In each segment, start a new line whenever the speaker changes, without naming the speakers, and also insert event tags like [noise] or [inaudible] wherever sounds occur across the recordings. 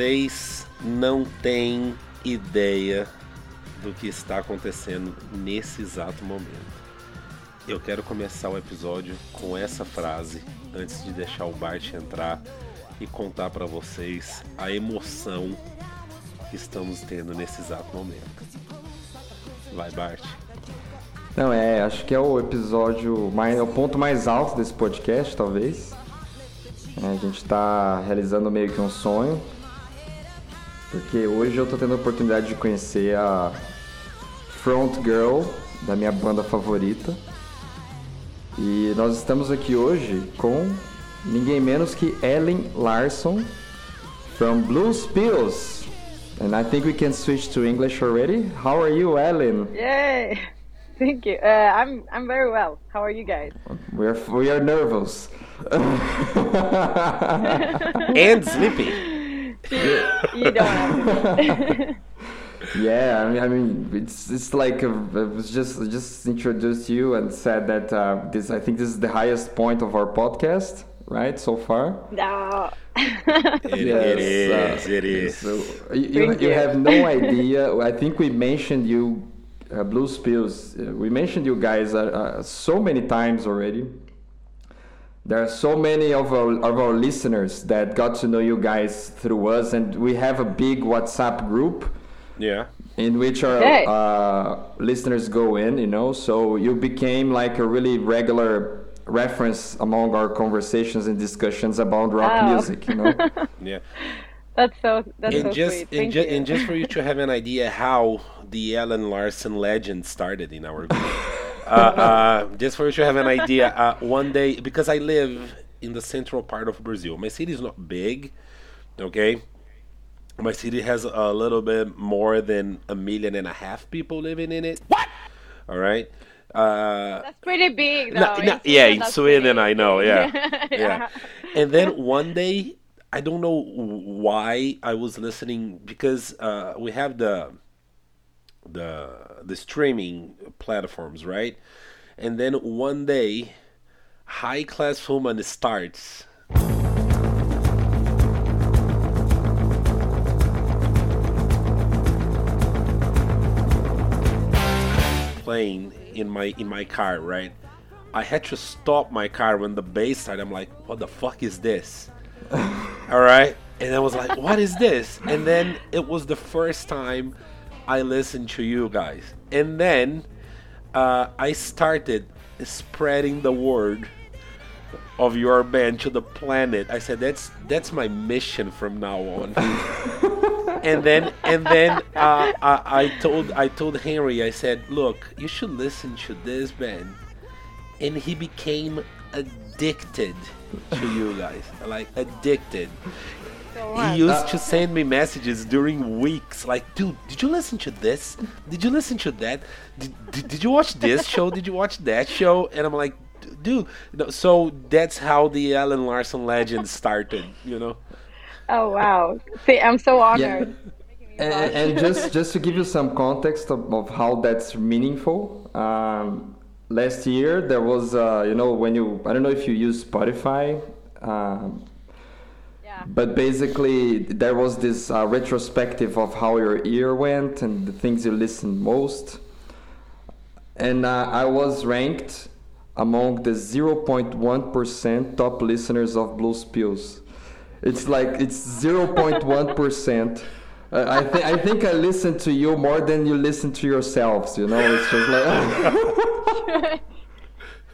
Vocês não têm ideia do que está acontecendo nesse exato momento. Eu quero começar o episódio com essa frase antes de deixar o Bart entrar e contar para vocês a emoção que estamos tendo nesse exato momento. Vai, Bart.
Não, é, acho que é o episódio mais, é o ponto mais alto desse podcast, talvez. É, a gente está realizando meio que um sonho, porque hoje eu tô tendo a oportunidade de conhecer a front girl da minha banda favorita. E nós estamos aqui hoje com ninguém menos que Ellen Larson from Blues Pills. And I think we can switch to English already. How are you, Ellen?
Yay! [laughs] Thank you. Uh, I'm I'm very well. How are you guys?
We are we are nervous.
And sleepy. [laughs] [laughs]
You don't have to. [laughs]
Yeah, I mean, I mean, it's it's like a, I was just just introduced you and said that uh, this. I think this is the highest point of our podcast, right? So far.
no.
It, [laughs] it
Yes,
is.
uh,
it is.
So you, you, you
you.
have no idea. I think we mentioned you, uh, Blues Pills. Uh, we mentioned you guys uh, uh, so many times already. There are so many of our of our listeners that got to know you guys through us, and we have a big WhatsApp group
Yeah.
in which our
Okay.
uh, listeners go in, you know. So you became like a really regular reference among our conversations and discussions about rock
Wow.
music, you know. [laughs]
Yeah.
That's so that's
and
so
just
sweet.
and,
Thank
ju-
you.
and just for you to have an idea how the Elin Larsson legend started in our [laughs] group. Uh, uh, just for you to have an idea, uh, one day because I live in the central part of Brazil, my city is not big, okay. My city has a little bit more than a million and a half people living in it. What? All right. Uh,
that's pretty big,
no,
though.
no,
In
yeah, in Sweden, I know,
big.
yeah, [laughs] yeah. And then one day, I don't know why I was listening because uh, we have the the the streaming platforms, right? And then one day, High Class Woman starts. playing in my in my car, right? I had to stop my car when the bass started. I'm like, what the fuck is this? [laughs] All right, and I was like, what is this? And then it was the first time I listened to you guys, and then uh, I started spreading the word of your band to the planet. I said that's that's my mission from now on. [laughs] and then and then uh, I, I told I told Henry I said, look, you should listen to this band, and he became addicted to you guys, like addicted.
So
He used to send me messages during weeks, like, dude, did you listen to this? Did you listen to that? Did, did, did you watch this show? Did you watch that show? And I'm like, dude, no, so that's how the Elin Larsson legend started, you know?
Oh wow! See, I'm so honored.
and, and just just to give you some context of, of how that's meaningful um, last year there was uh, you know when you i don't know if you use spotify um,
Yeah.
but basically there was this uh, retrospective of how your ear went and the things you listened most and uh, i was ranked among the 0.1% top listeners of blues pills it's like it's 0.1% [laughs] uh, I, th- I think I listen to you more than you listen to yourselves. You know, it's just like [laughs]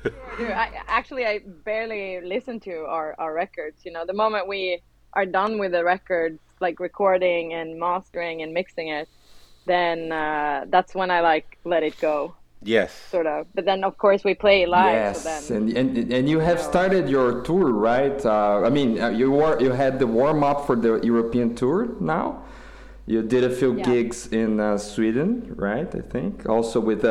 [laughs]
Dude, I, actually, I barely listen to our, our records. You know, the moment we are done with the records, like recording and mastering and mixing it, then uh, that's when I like let it go,
Yes.
sort of. But then, of course, we play live.
yes,
So then,
and, and and you have started your tour, right? Uh, I mean, uh, you were you had the warm up for the European tour now. You did a few
Yeah.
gigs in uh, Sweden, right? I think also with uh,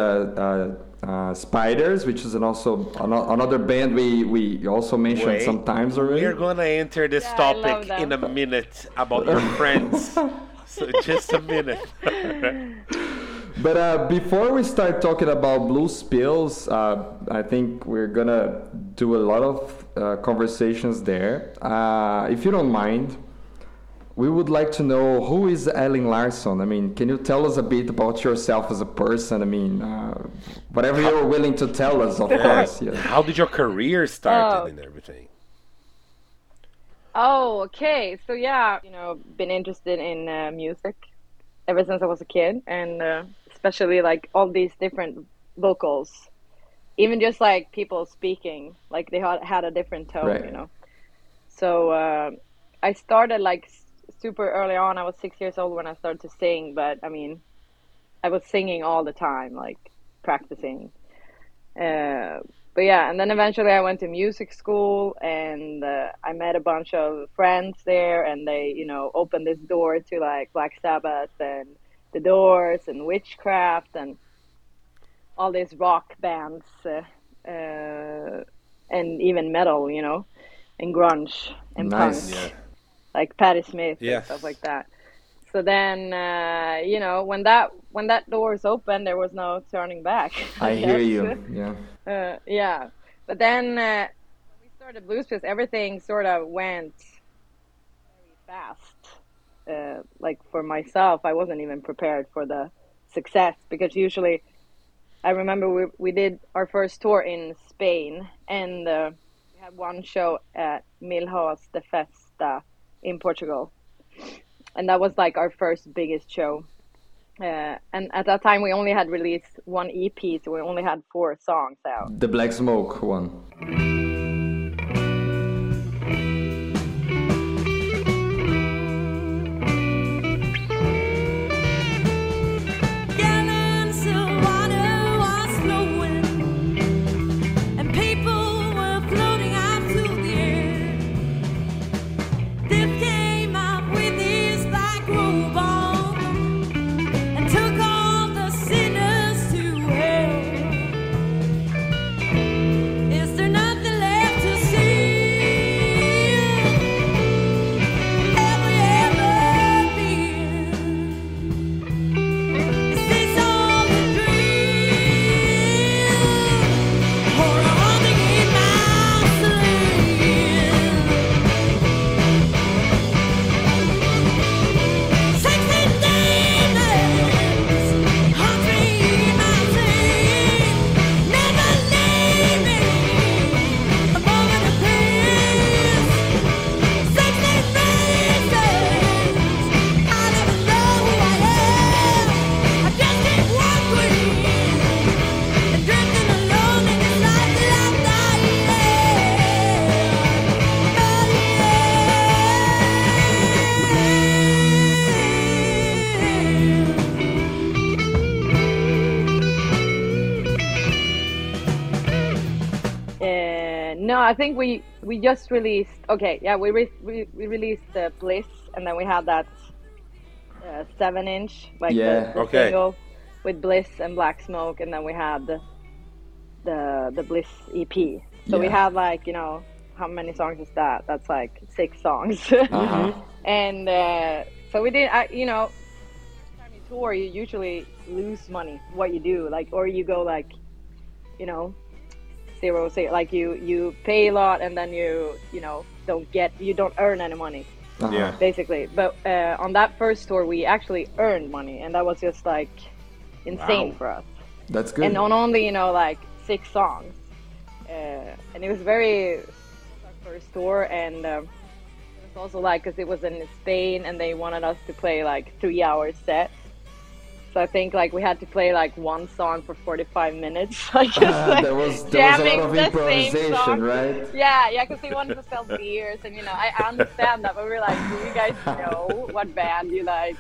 uh, Spiders, which is an also ano- another band we we also mentioned
Wait,
sometimes already.
We're gonna enter this
Yeah,
topic in a minute about your [laughs] friends. so just a minute. [laughs]
But uh, before we start talking about Blues Pills, uh, I think we're gonna do a lot of uh, conversations there. Uh, if you don't mind,
we would like to know who is Elin Larsson. I mean, can you tell us a bit about yourself as a person? I mean, uh, whatever you're willing to tell us, of [laughs] course. Yeah.
How did your career start
Oh.
and everything?
Oh, okay. So yeah, you know, been interested in uh, music ever since I was a kid, and uh, especially like all these different vocals, even just like people speaking, like they had had a different tone,
Right.
you know. So uh, I started like s- super early on. I was six years old when I started to sing, but I mean, I was singing all the time, like practicing. Uh, but yeah, and then eventually I went to music school and uh, I met a bunch of friends there, and they, you know, opened this door to like Black Sabbath and The Doors and Witchcraft and all these rock bands uh, uh, and even metal, you know, and grunge and
Nice.
punk
Yeah.
Like Patti Smith
Yeah.
and stuff like that. So then, uh, you know, when that when that door's open, there was no turning back. [laughs]
I hear you. [laughs] Yeah.
Uh, yeah, but then uh, when we started Blues Pills, everything sort of went very fast. Uh, like for myself, I wasn't even prepared for the success because usually, I remember we we did our first tour in Spain and uh, we had one show at Milhões de Festa in Portugal, and that was like our first biggest show. Uh, and at that time, we only had released one EP, so we only had four songs out.
The Black Smoke one.
I
think we we just released. Okay, yeah, we re- we, we released the Bliss, and then we had that uh, seven inch, like
Yeah.
the, the
Okay.
single with Bliss and Black Smoke, and then we had the the, the Bliss EP. So we
Yeah.
had like you know how many songs is that? That's like six songs. [laughs]
Uh-huh.
and uh, so we did. I, you know, time you tour, you usually lose money. What you do, like, or you go like, you know, zero, zero. Like you you pay a lot and then you you know don't get you don't earn any money
Uh-huh.
Yeah.
basically. But uh, on that first tour, we actually earned money, and that was just like insane
Wow.
for us.
That's good.
And on only you know like six songs, uh, and it was very it was our first tour, and um, it was also like because it was in Spain, and they wanted us to play like three hour sets. So I think like we had to play like one song for 45 minutes. [laughs] like, [laughs] just, like,
there was there was a lot of improvisation, right?
Yeah, yeah, because they wanted to sell beers, and you know, I understand that, but we're like, do you guys know what band you like,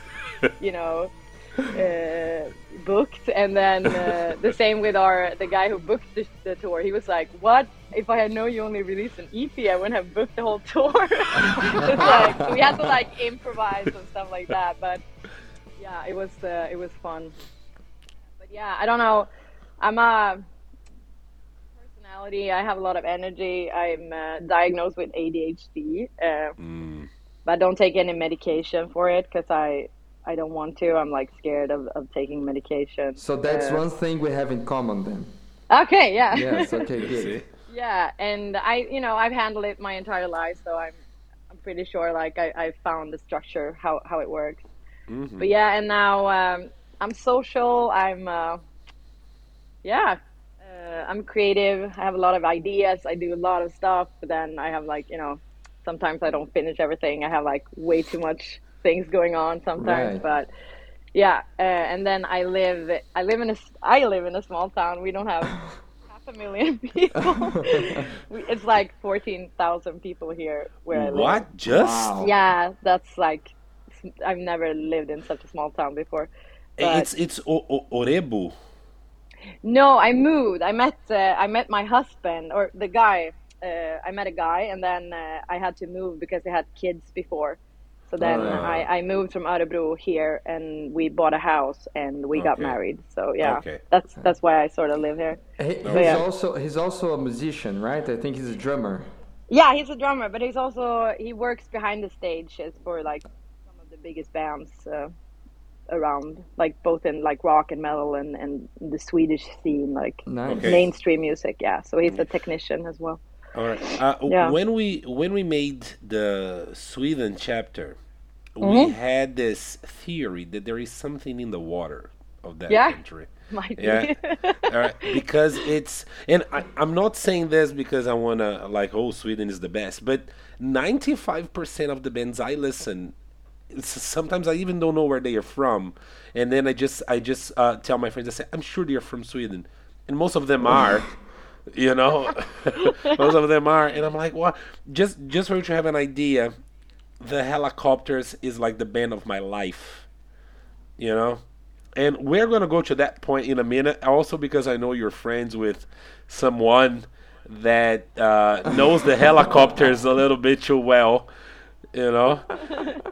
you know, uh, booked? And then uh, the same with our the guy who booked the, the tour. He was like, "What? If I had known you only released an EP, I wouldn't have booked the whole tour." [laughs] it's like we had to like improvise and stuff like that, but yeah, it was uh, it was fun. But yeah, I don't know. I'm a personality. I have a lot of energy. I'm uh, diagnosed with ADHD, uh,
Mm.
but I don't take any medication for it because I I don't want to. I'm like scared of, of taking medication.
So that's
Uh,
one thing we have in common then.
Okay, yeah.
Yes, okay, [laughs] good.
Yeah, and I, you know, I've handled it my entire life, so I'm, I'm pretty sure like I, I found the structure how how it works.
Mhm.
But yeah, and now um, I'm social. I'm uh, yeah. Uh, I'm creative. I have a lot of ideas. I do a lot of stuff, but then I have like you know, sometimes I don't finish everything. I have like way too much things going on sometimes.
Right.
But yeah, uh, and then I live. I live in a. I live in a small town. We don't have [laughs] half a million people. [laughs] we, it's like fourteen thousand people here where I live.
What? Just?
Wow.
Yeah, that's like. I've never lived in such a small town before. But-
It's it's o- o- Örebro.
No, I moved. I met uh, I met my husband or the guy. Uh, I met a guy, and then uh, I had to move because I had kids before. So then
Oh.
I, I moved from Örebro here, and we bought a house, and we got married. So yeah,
Okay.
that's that's why I sort of live here.
He- he's
yeah.
also he's also a musician, right? I think he's a drummer.
Yeah, he's a drummer, but he's also he works behind the stage as for like some of the biggest bands uh, around, like both in like rock and metal and and the Swedish scene, like
Nice.
Okay.
mainstream music. Yeah, so he's a technician as well.
All right. Uh,
Yeah.
When we when we made the Sweden chapter,
Mm-hmm.
we had this theory that there is something in the water of that
Yeah.
country. [laughs]
Might be.
Yeah. All right. Because it's and I, I'm not saying this because I wanna like oh Sweden is the best, but 95 percent of the bands I listen. Sometimes I even don't know where they are from, and then I just I just uh, tell my friends I say I'm sure they're from Sweden, and most of them are, [laughs] you know, [laughs] most of them are, and I'm like, what? Just just for you to have an idea, the Hellacopters is like the band of my life, you know, and we're gonna go to that point in a minute. Also because I know you're friends with someone that uh, knows the [laughs] Hellacopters a little bit too well, you know,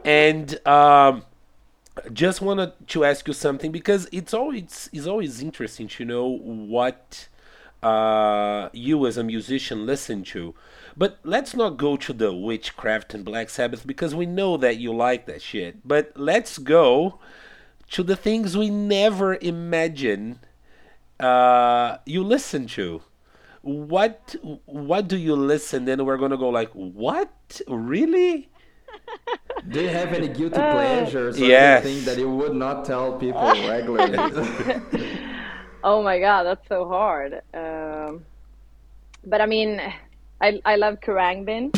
and. Um, just wanted to ask you something because it's always it's always interesting to know what uh, you as a musician listen to. But let's not go to the witchcraft and Black Sabbath because we know that you like that shit. But let's go to the things we never imagine uh, you listen to. What what do you listen? Then we're gonna go like, what really?
Do you have any guilty
Uh,
pleasures or
Yes.
anything that you would not tell people regularly? [laughs]
Oh my god, that's so hard. Um, but I mean, I I love
Khruangbin.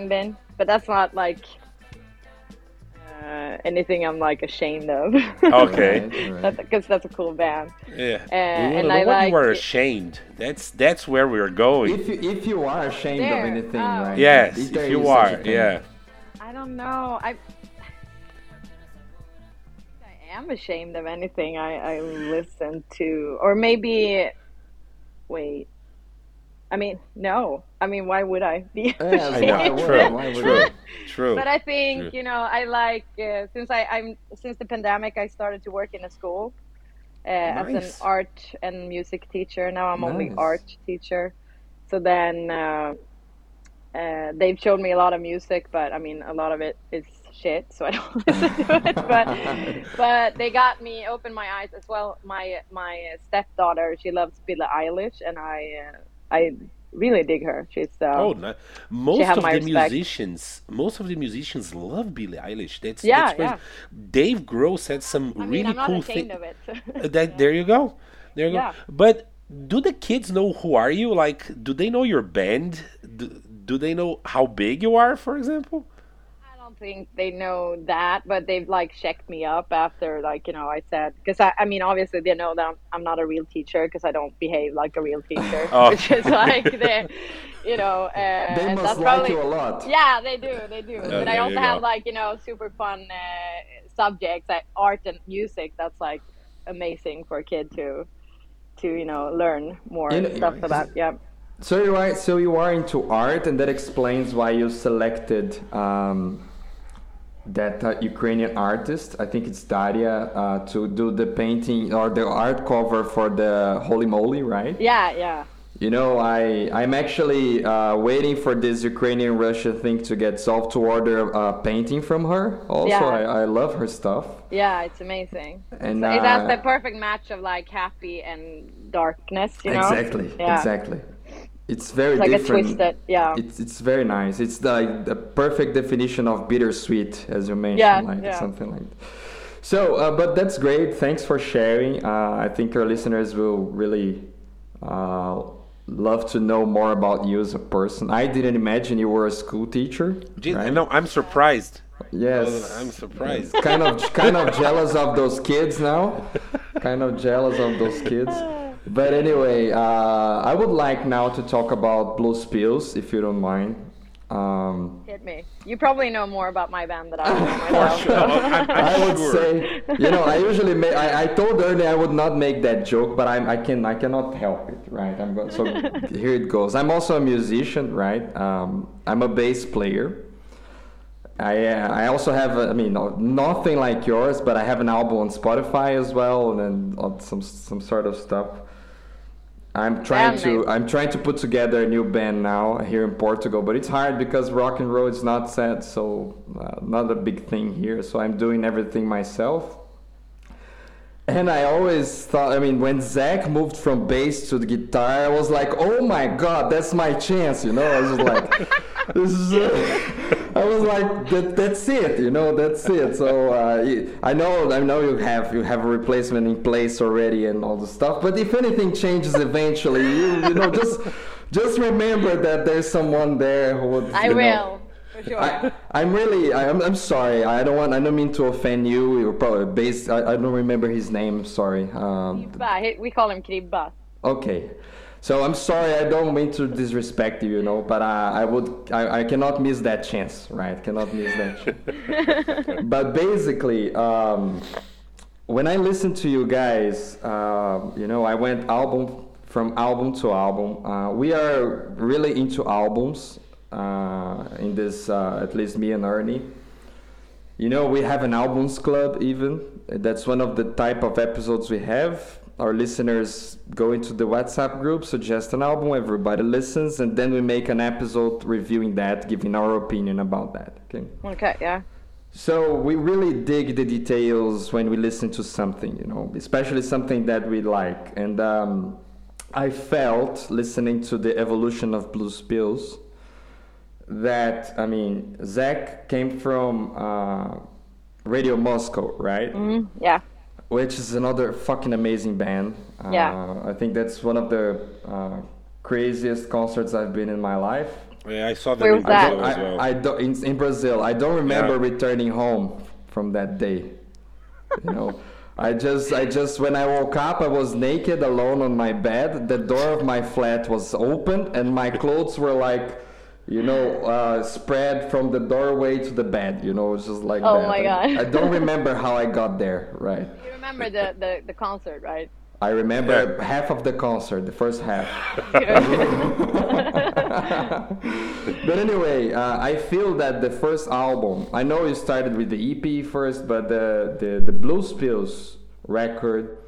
Khruangbin, but that's not like uh, anything I'm like ashamed of. [laughs]
Okay.
Right, right.
because that's a cool band.
Yeah.
Uh, and
wanna
I
what
like
you were
it-
ashamed. That's that's where we're going.
If you, if you are ashamed
There.
of anything,
Oh.
right?
yes,
If
if, you
is such a
are, yeah.
I don't know. I I am ashamed of anything I, I listen to, or maybe wait. I mean, no. I mean, why would I be
Yeah,
I [laughs]
ashamed?
know.
Why
True.
why would
True.
I?
True.
But I think
True.
you know I like uh, since I, I'm since the pandemic I started to work in a school uh, as an art and music teacher. Now I'm only art teacher. So then uh, uh, they've showed me a lot of music, but I mean a lot of it is shit, so I don't [laughs] listen to it. But [laughs] but they got me open my eyes as well. My my stepdaughter she loves Billie Eilish, and I uh, I really dig her. She's uh,
Oh, no. most
have
of the
respect.
musicians, most of the musicians love Billie Eilish. That's
Yeah,
that's
yeah.
Dave Grohl said some
I mean
really
I'm
cool
things.
thing.
of it. [laughs]
That there you go, there you
Yeah.
go. But do the kids know who are you? Like, do they know your band? Do, do they know how big you are, for example?
I don't think they know that, but they've like checked me up after, like, you know, I said, because I, I mean, obviously they know that I'm, I'm not a real teacher because I don't behave like a real teacher, [laughs]
Oh. [laughs]
which is like, they, you know, uh, [laughs]
They must
that's
like
probably,
you a lot.
yeah, they do, they do. but I also have like, you know, super fun uh, subjects like art and music. That's like amazing for a kid to, to, you know, learn more
You know-
stuff about. Yeah.
So you are so you are into art, and that explains why you selected um, that uh, Ukrainian artist. I think it's Daria uh, to do the painting or the art cover for the Holy Moly, right?
Yeah, yeah.
You know, I I'm actually uh, waiting for this Ukrainian Russia thing to get solved to order a painting from her. Also,
Yeah.
I, I love her stuff.
Yeah, it's amazing.
And
it has
uh,
the perfect match of like happy and darkness, you know?
Exactly.
Yeah.
Exactly. It's very
It's like a
different.
twisted, yeah.
It's it's very nice. It's the the perfect definition of bittersweet, as you mentioned,
Yeah,
like
yeah.
something like. That. So, uh, but that's great. Thanks for sharing. Uh, I think our listeners will really uh, love to know more about you as a person. I didn't imagine you were a school teacher.
Gee,
right?
No, I'm surprised.
Yes.
I'm surprised.
kind of kind of [laughs] jealous of those kids now. Kind of jealous of those kids. [laughs] But anyway, uh, I would like now to talk about Blues Pills, if you don't mind. Um,
Hit me. You probably know more about my band than I do myself. [laughs]
sure. I'm- I'm
I would
sure.
say, you know, I usually make. I, I told earlier I would not make that joke, but I'm, I can. I cannot help it, right? I'm going. So [laughs] here it goes. I'm also a musician, right? Um, I'm a bass player. I uh, I also have. A, I mean, nothing like yours, but I have an album on Spotify as well, and then some some sort of stuff. I'm trying to. I'm trying to put together a new band now here in Portugal, but it's hard because rock and roll is not set, so uh, not a big thing here. So I'm doing everything myself. And I always thought, I mean, when Zach moved from bass to the guitar, I was like, oh my god, that's my chance, you know? I was like, [laughs] this is, uh, I was like, that, that's it, you know, that's it. So uh, I know, I know you have you have a replacement in place already and all the stuff. But if anything changes eventually, you, you know, just just remember that there's someone there who would.
I
you know,
will, sure.
I, I'm really, I, I'm, I'm sorry. I don't want, I don't mean to offend you. You're probably based, I, I don't remember his name. Sorry. Um,
we call him Kribba.
okay. So I'm sorry. I don't mean to disrespect you, you know, but I, I would, I, I cannot miss that chance, right? Cannot miss that chance. [laughs] but basically, um, when I listen to you guys, uh, you know, I went album from album to album. Uh, we are really into albums uh, in this, uh, at least me and Ernie. You know, we have an albums club even. That's one of the type of episodes we have. Our listeners go into the WhatsApp group, suggest an album, everybody listens, and then we make an episode reviewing that, giving our opinion about that. Okay.
Okay, yeah.
So we really dig the details when we listen to something, you know, especially something that we like. And um, I felt listening to the evolution of Blues Pills that I mean Zach came from uh, Radio Moscow, right?
Mm, yeah.
Which is another fucking amazing band. Uh,
Yeah.
I think that's one of the uh, craziest concerts I've been in my life.
Yeah, I saw the
Where was that?
video as well.
I, I don't in, in Brazil. I don't remember
Yeah.
returning home from that day. You know, [laughs] I just I just when I woke up, I was naked, alone on my bed. The door of my flat was open, and my clothes were like, you know, uh, spread from the doorway to the bed. You know, it's just like
Oh
that.
my
And
God.
I don't [laughs] remember how I got there. Right.
You remember the, the, the concert, right?
I remember half of the concert, the first half. [laughs] but anyway, uh, I feel that the first album. I know you started with the EP first, but the the, the Blues Pills record.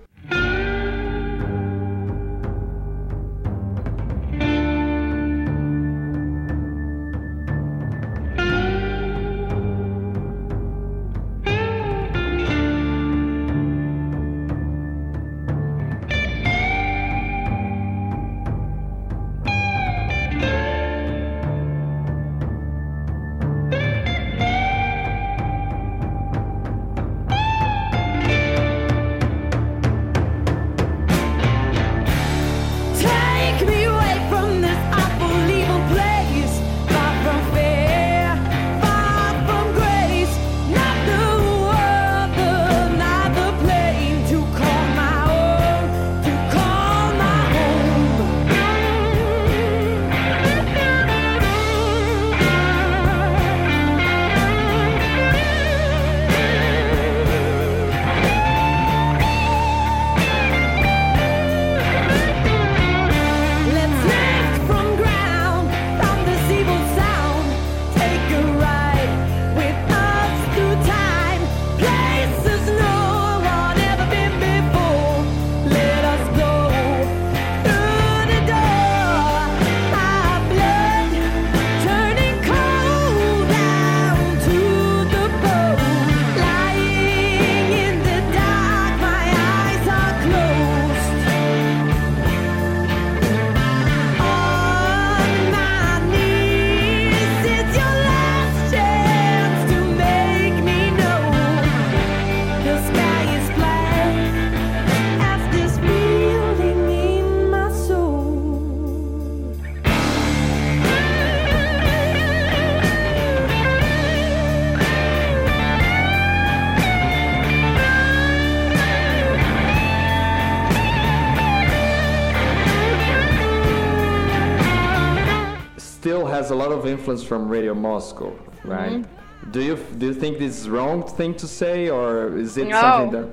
Has a lot of influence from Radio Moscow, right?
Mm-hmm.
Do you do you think this is wrong thing to say, or is it
No.
something that?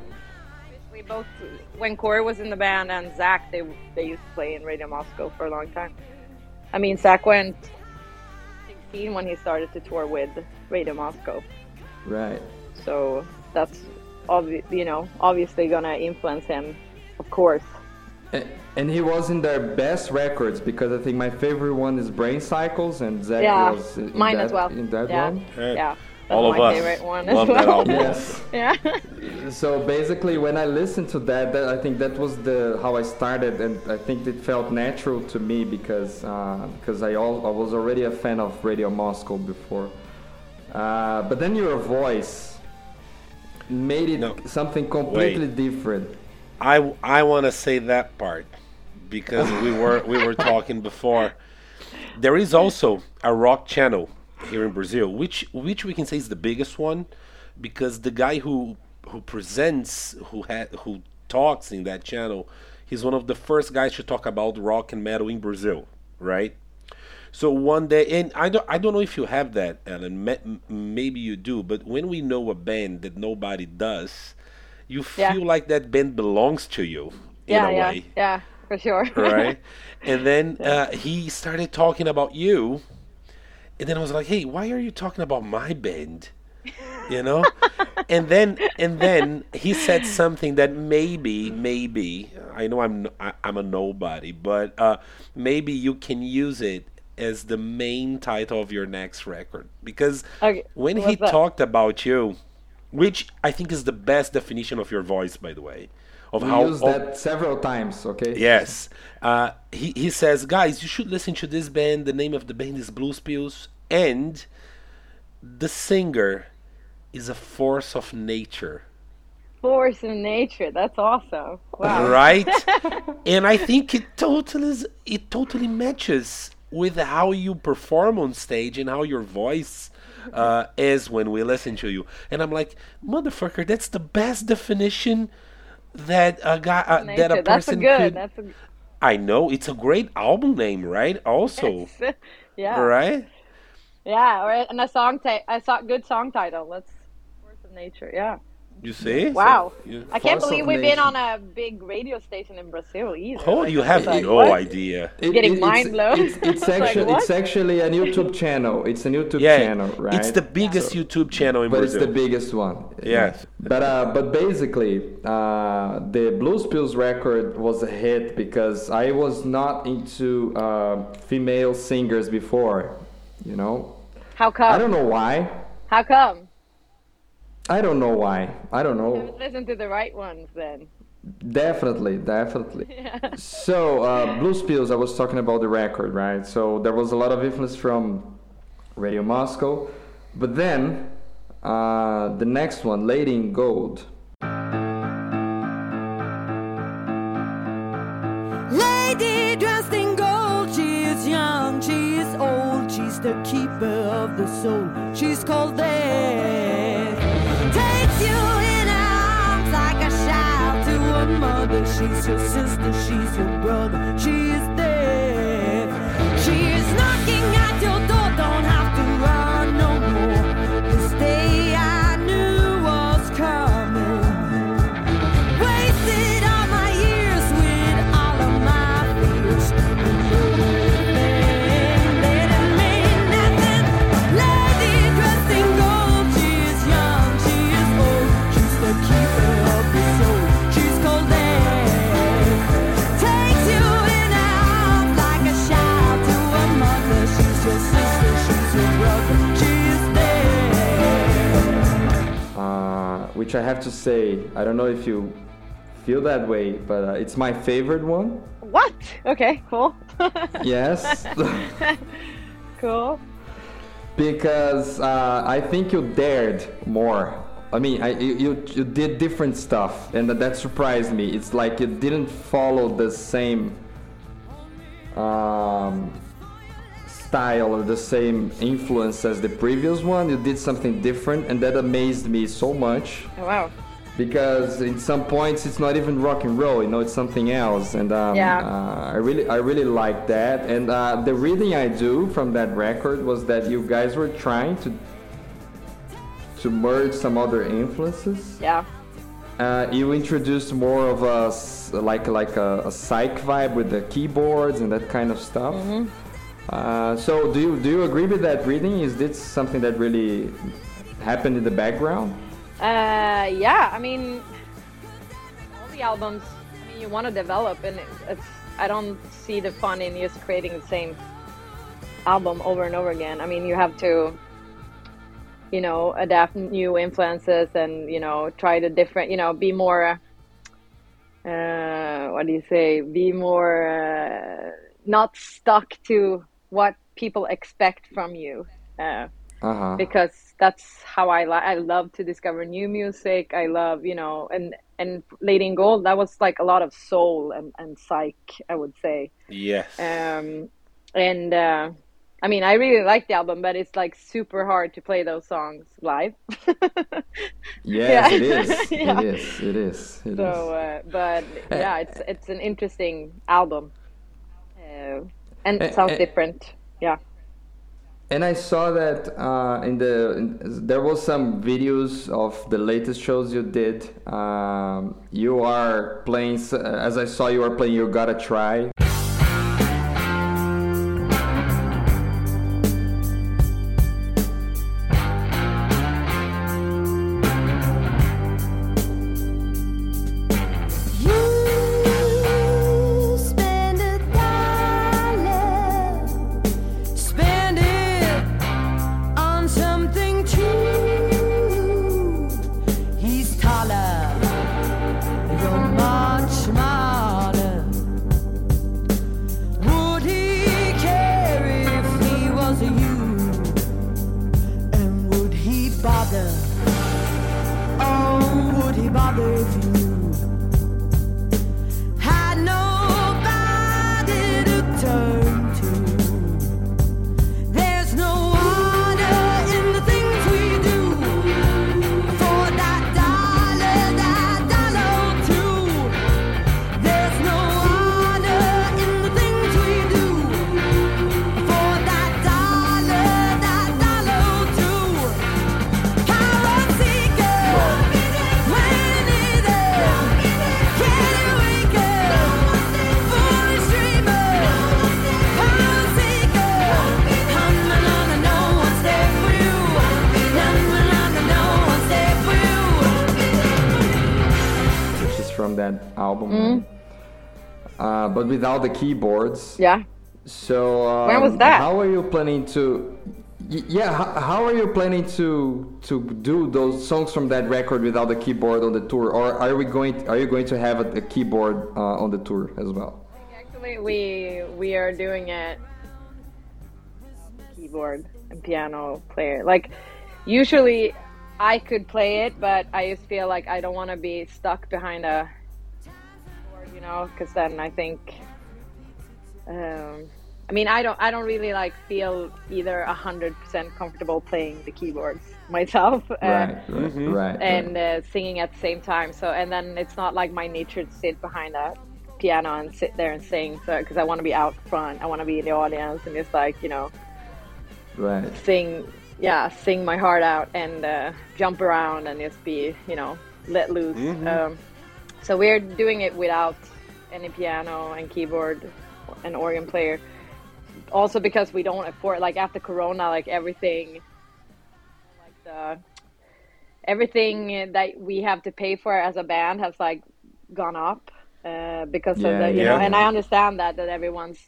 We both, when Cory was in the band and Zach, they they used to play in Radio Moscow for a long time. I mean, Zach went 16 when he started to tour with Radio Moscow,
Right.
so that's obvi- you know obviously gonna influence him, of course.
A- And he was in their best records because I think my favorite one is Brain Cycles, and Zach
Yeah,
was in
mine
that,
as well.
In that
yeah,
one.
Yeah.
yeah. That's
All of
my
us
favorite one
love
as
that
well.
album. [laughs]
Yes.
yeah.
So basically, when I listened to that, that I think that was the how I started, and I think it felt natural to me because uh, because I all, I was already a fan of Radio Moscow before. Uh, but then your voice made it
No.
something completely
Wait.
different.
I, I want to say that part because we were we were talking before. There is also a rock channel here in Brazil, which which we can say is the biggest one, because the guy who who presents who had who talks in that channel, he's one of the first guys to talk about rock and metal in Brazil, right? So one day, and I don't, I don't know if you have that, Elin. ma- Maybe you do, but when we know a band that nobody does, you
Yeah.
feel like that band belongs to you in
yeah,
a
yeah,
way,
yeah, [laughs] for sure.
right? and then [laughs] uh, he started talking about you, and then I was like, "Hey, why are you talking about my band?" You know, [laughs] and then and then he said something that maybe maybe I know I'm I, I'm a nobody, but uh, maybe you can use it as the main title of your next record because
Okay,
when he
that?
talked about you, which I think is the best definition of your voice, by the way, of
We
how
used
of-
that several times. Okay.
Yes. Uh, he, he says, guys, you should listen to this band. The name of the band is Blues Pills. And the singer is a force of nature.
Force of nature. That's awesome. Wow.
Right? [laughs] and I think it totally is, it totally matches with how you perform on stage and how your voice uh, is when we listen to you. And I'm like, motherfucker, that's the best definition that a guy uh, that a
That's a
person
good.
could
That's a
I know it's a great album name, right? Also, [laughs]
yeah.
right?
Yeah, or and a song ti- a so- good song title. Let's Force of Nature. Yeah.
You see?
Wow.
you-
I can't
Force
believe we've
Nature.
been on a big radio station in Brazil either.
Oh,
Like,
you have
like,
no
what?
idea.
It-
Getting
it's-
mind blown.
It's, it's, [laughs]
Like,
actually,
what?
it's actually a YouTube channel. It's a YouTube
Yeah,
channel, right?
it's the biggest YouTube channel in
but
Brazil.
it's the biggest one.
Yes.
But uh, but basically, uh, the Blues Pills record was a hit because I was not into uh, female singers before. You know,
How come?
I don't know why.
How come?
I don't know why. I don't know.
Listen to the right ones then.
Definitely, definitely. [laughs] So, uh, Blues Pills, I was talking about the record, right? So, there was a lot of influence from Radio Moscow. But then, uh, the next one, Lady in Gold.
Lady dressed in gold, she is young, she is old, she's the keeper of the soul. She's called death. She's your sister, she's your brother, she
which I have to say, I don't know if you feel that way, but uh, it's my favorite one.
What? Okay, cool. [laughs]
Yes, [laughs]
cool.
because uh, I think you dared more. I mean, I, you, you did different stuff, and that, that surprised me. It's like you didn't follow the same um, style or the same influence as the previous one. You did something different, and that amazed me so much.
Oh, wow.
because in some points it's not even rock and roll. You know, it's something else, and um,
Yeah.
uh, I really I really like that. And uh, the reading I do from that record was that you guys were trying to to merge some other influences.
Yeah.
Uh, you introduced more of a like like a, a psych vibe with the keyboards and that kind of stuff. Uh, so do you do you agree with that reading? Is this something that really happened in the background?
Uh, yeah, I mean, all the albums. I mean, you want to develop, and it, it's. I don't see the fun in just creating the same album over and over again. I mean, you have to, you know, adapt new influences, and you know, try to different. You know, be more. Uh, what do you say? Be more uh, not stuck to what people expect from you. Uh,
Uh huh.
because that's how I like. I love to discover new music. I love, you know, and and Lady in Gold. That was like a lot of soul and and psych. I would say.
Yes.
Um, and uh, I mean, I really like the album, but it's like super hard to play those songs live. [laughs]
Yes,
Yeah.
it is. [laughs]
Yeah.
It is. It is. It is.
so, uh, but yeah, it's it's an interesting album, uh, and it sounds different. Yeah.
And I saw that uh, in the in, there was some videos of the latest shows you did. Um, you are playing, as I saw, you are playing. You gotta try. But without the keyboards.
Yeah.
So um,
When was that?
How are you planning to? Yeah, how, how are you planning to to do those songs from that record without the keyboard on the tour, or are we going? Are you going to have a, a keyboard uh, on the tour as well?
Actually, we we are doing it keyboard and piano player. Like usually, I could play it, but I just feel like I don't want to be stuck behind a you know, because then I think. Um, I mean, I don't. I don't really like feel either a hundred percent comfortable playing the keyboards [laughs] myself. Uh,
right, right, right.
and uh, singing at the same time. So, and then it's not like my nature to sit behind a piano and sit there and sing. So, because I want to be out front, I want to be in the audience and just like you know
right.
sing, yeah, sing my heart out and uh, jump around and just be you know let loose. Um, so we're doing it without any piano and keyboard and organ player. Also because we don't afford like after Corona, like everything, like the everything that we have to pay for as a band has like gone up uh, because
Yeah,
of the you know,
yeah.
and I understand that that everyone's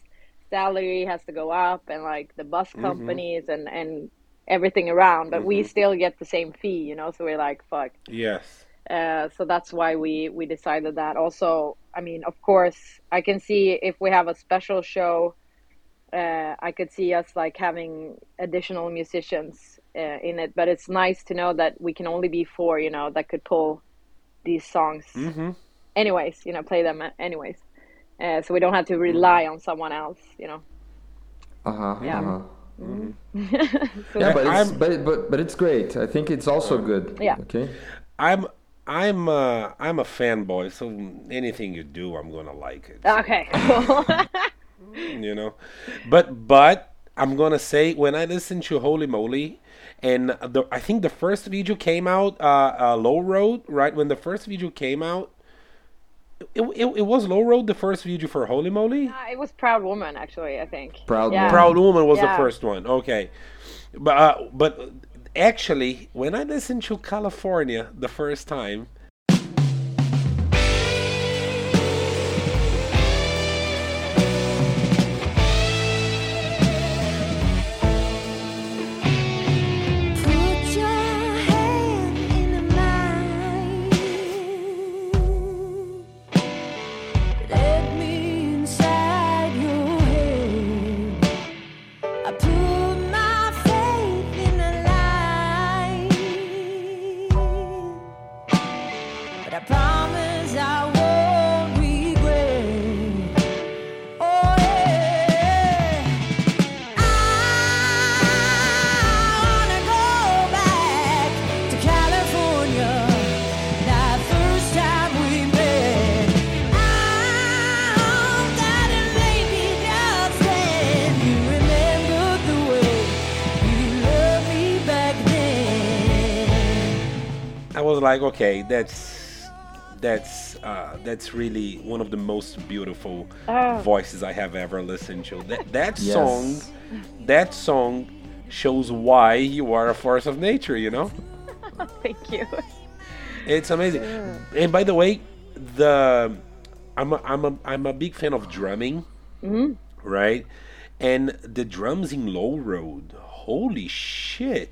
salary has to go up and like the bus companies and and everything around, but we still get the same fee, you know. So we're like, fuck.
Yes.
Uh, so that's why we we decided that. Also, I mean, of course, I can see if we have a special show, uh, I could see us like having additional musicians uh, in it. But it's nice to know that we can only be four, you know, that could pull these songs.
Mm-hmm.
Anyways, you know, play them anyways. Uh, so we don't have to rely on someone else, you know.
Uh huh.
Yeah.
Uh-huh. [laughs]
so
Yeah, but it's, but but but it's great. I think it's also good.
Yeah.
Okay.
I'm I'm uh, I'm a fanboy, so anything you do, I'm gonna like it.
Okay, cool. [laughs]
you know but but i'm gonna say when i listen to holy moly and the i think the first video came out uh, uh low road right when the first video came out it, it, it was low road the first video for holy moly
Uh, it was Proud Woman, actually. I think.
Proud
yeah.
Woman.
proud woman was the first one okay but uh, but actually when i listened to california the first time like, okay, that's that's uh, that's really one of the most beautiful
Oh.
voices I have ever listened to. That that
Yes.
song, that song shows why you are a force of nature. You know, [laughs]
Thank you.
it's amazing. And by the way, the I'm a, I'm a I'm a big fan of drumming, right? And the drums in Low Road, holy shit!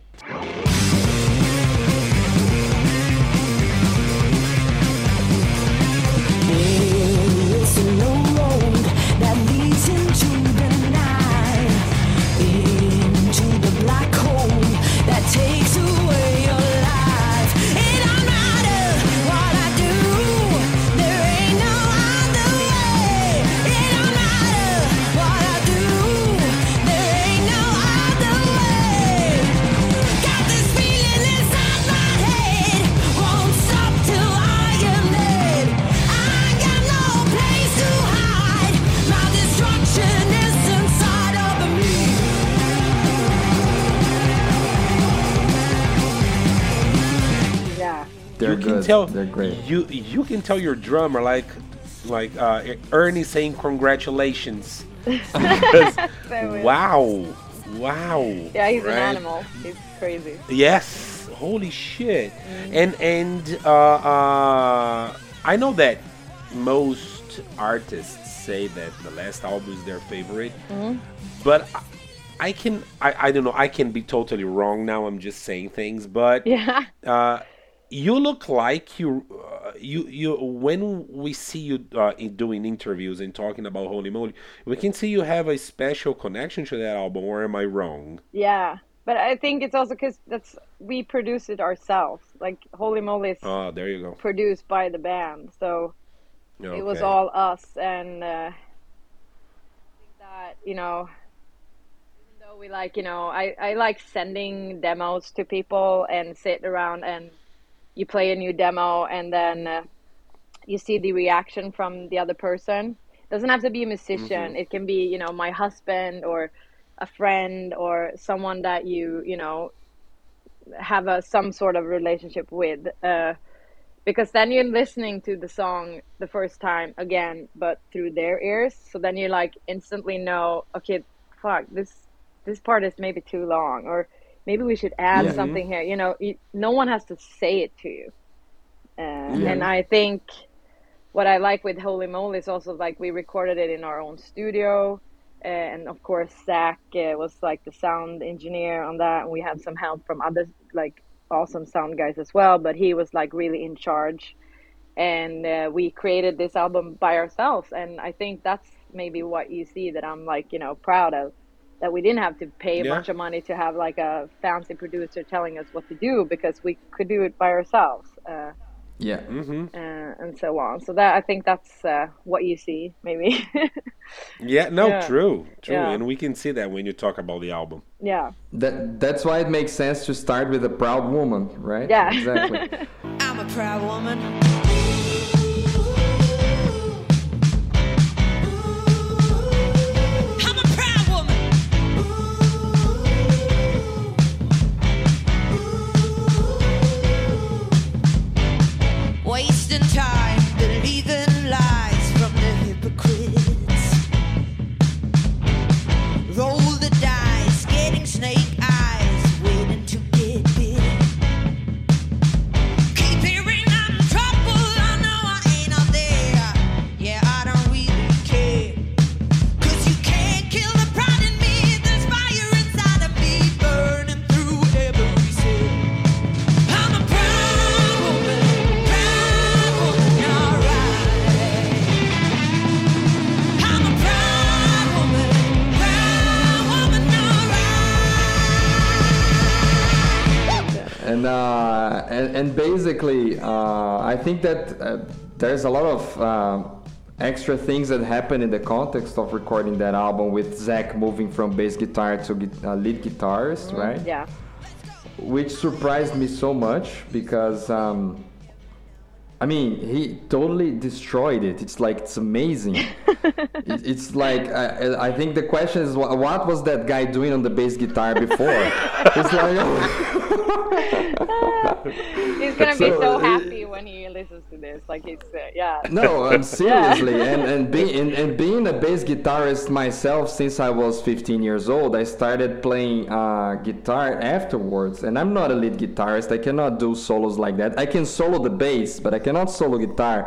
Yeah.
They're
you
good.
can tell
They're great.
You you can tell your drummer like like uh, Ernie saying congratulations. [laughs] Because, [laughs] wow, wow.
Yeah, he's
right?
an animal. He's crazy.
Yes, holy shit. And and uh, uh, I know that most artists say that the last album is their favorite, but. I- I can I, I don't know I can be totally wrong now I'm just saying things but
Yeah.
uh, you look like you, uh, you, you. When we see you uh, in doing interviews and talking about Holy Moly, we can see you have a special connection to that album. Or am I wrong?
Yeah. But I think it's also because that's we produce it ourselves. Like Holy Moly is
Oh, there you go.
produced by the band, so it was all us. And uh, I think that you know, even though we like, you know, I I like sending demos to people and sit around and you play a new demo and then uh, you see the reaction from the other person. doesn't have to be a musician. It can be, you know, my husband or a friend or someone that you, you know, have a some sort of relationship with. Uh, because then you're listening to the song the first time again, but through their ears. So then you like instantly know, okay, fuck, this this part is maybe too long, or maybe we should add
Yeah.
something here. You know, you, no one has to say it to you. Uh,
Yeah.
And I think what I like with Holy Moly is also like we recorded it in our own studio, and of course Zack uh, was like the sound engineer on that, and we had some help from other like awesome sound guys as well. But he was like really in charge, and uh, we created this album by ourselves. And I think that's maybe what you see that I'm like you know proud of. That we didn't have to pay a
Yeah.
bunch of money to have like a fancy producer telling us what to do because we could do it by ourselves. Uh,
Yeah.
Mm-hmm.
uh, and so on. So that I think that's uh, what you see, maybe. [laughs]
Yeah, no,
Yeah.
true, true,
Yeah.
and we can see that when you talk about the album.
yeah,
That that's why it makes sense to start with a proud woman, right?
Yeah.
Exactly.
I'm [laughs] I'm a proud woman. Wasting time,
and, basically, uh, I think that uh, there's a lot of uh, extra things that happen in the context of recording that album with Zack moving from bass guitar to uh, lead guitarist, right?
Yeah.
Which surprised me so much because. Um, I mean, he totally destroyed it. It's like it's amazing. [laughs] it, it's like I, I think the question is, wha- what was that guy doing on the bass guitar before? [laughs] it's like, [laughs]
He's gonna be
So,
so
uh,
happy when he listens to this. Like he's uh, yeah.
No, um, seriously, and and, be, and and being a bass guitarist myself since I was 15 years old, I started playing uh, guitar afterwards. And I'm not a lead guitarist. I cannot do solos like that. I can solo the bass, but I cannot solo guitar.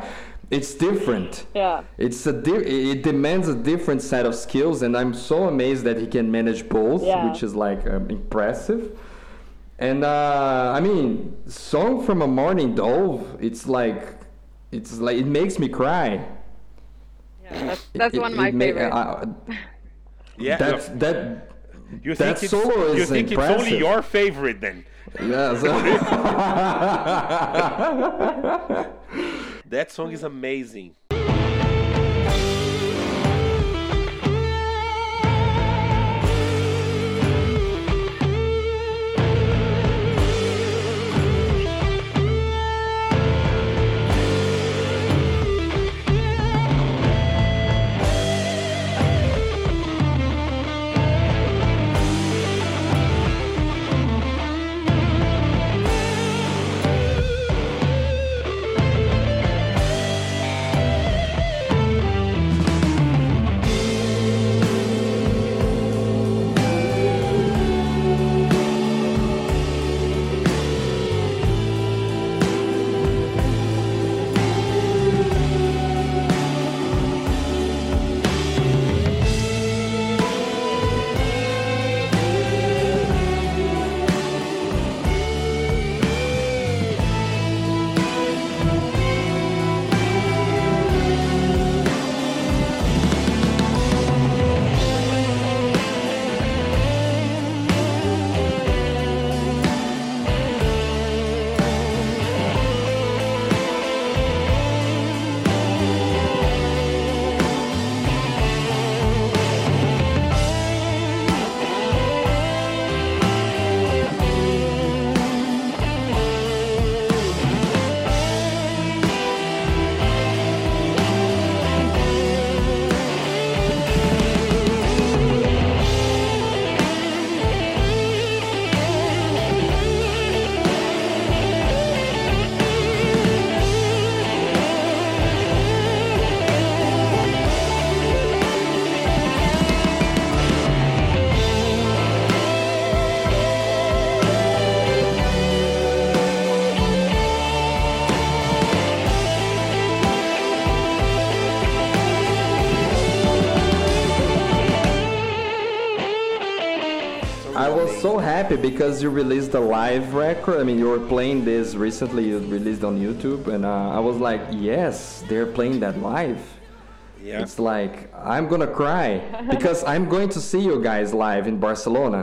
It's different.
Yeah.
It's a di- it demands a different set of skills, and I'm so amazed that he can manage both,
Yeah.
which is like um, impressive. And uh, I mean, "Song from a Mourning Dove," it's like, it's like it makes me cry.
Yeah, that's that's
It-
one of my
ma-
favorites.
uh, [laughs]
Yeah.
that's that.
you
that
think it's,
solo
you
is
think it's only your favorite then?
Yeah, so- [laughs]
That song is amazing.
So happy because you released a live record. I mean, you were playing this recently. You released on YouTube, and uh, I was like, yes, they're playing that live.
Yeah.
It's like I'm gonna cry [laughs] because I'm going to see you guys live in Barcelona.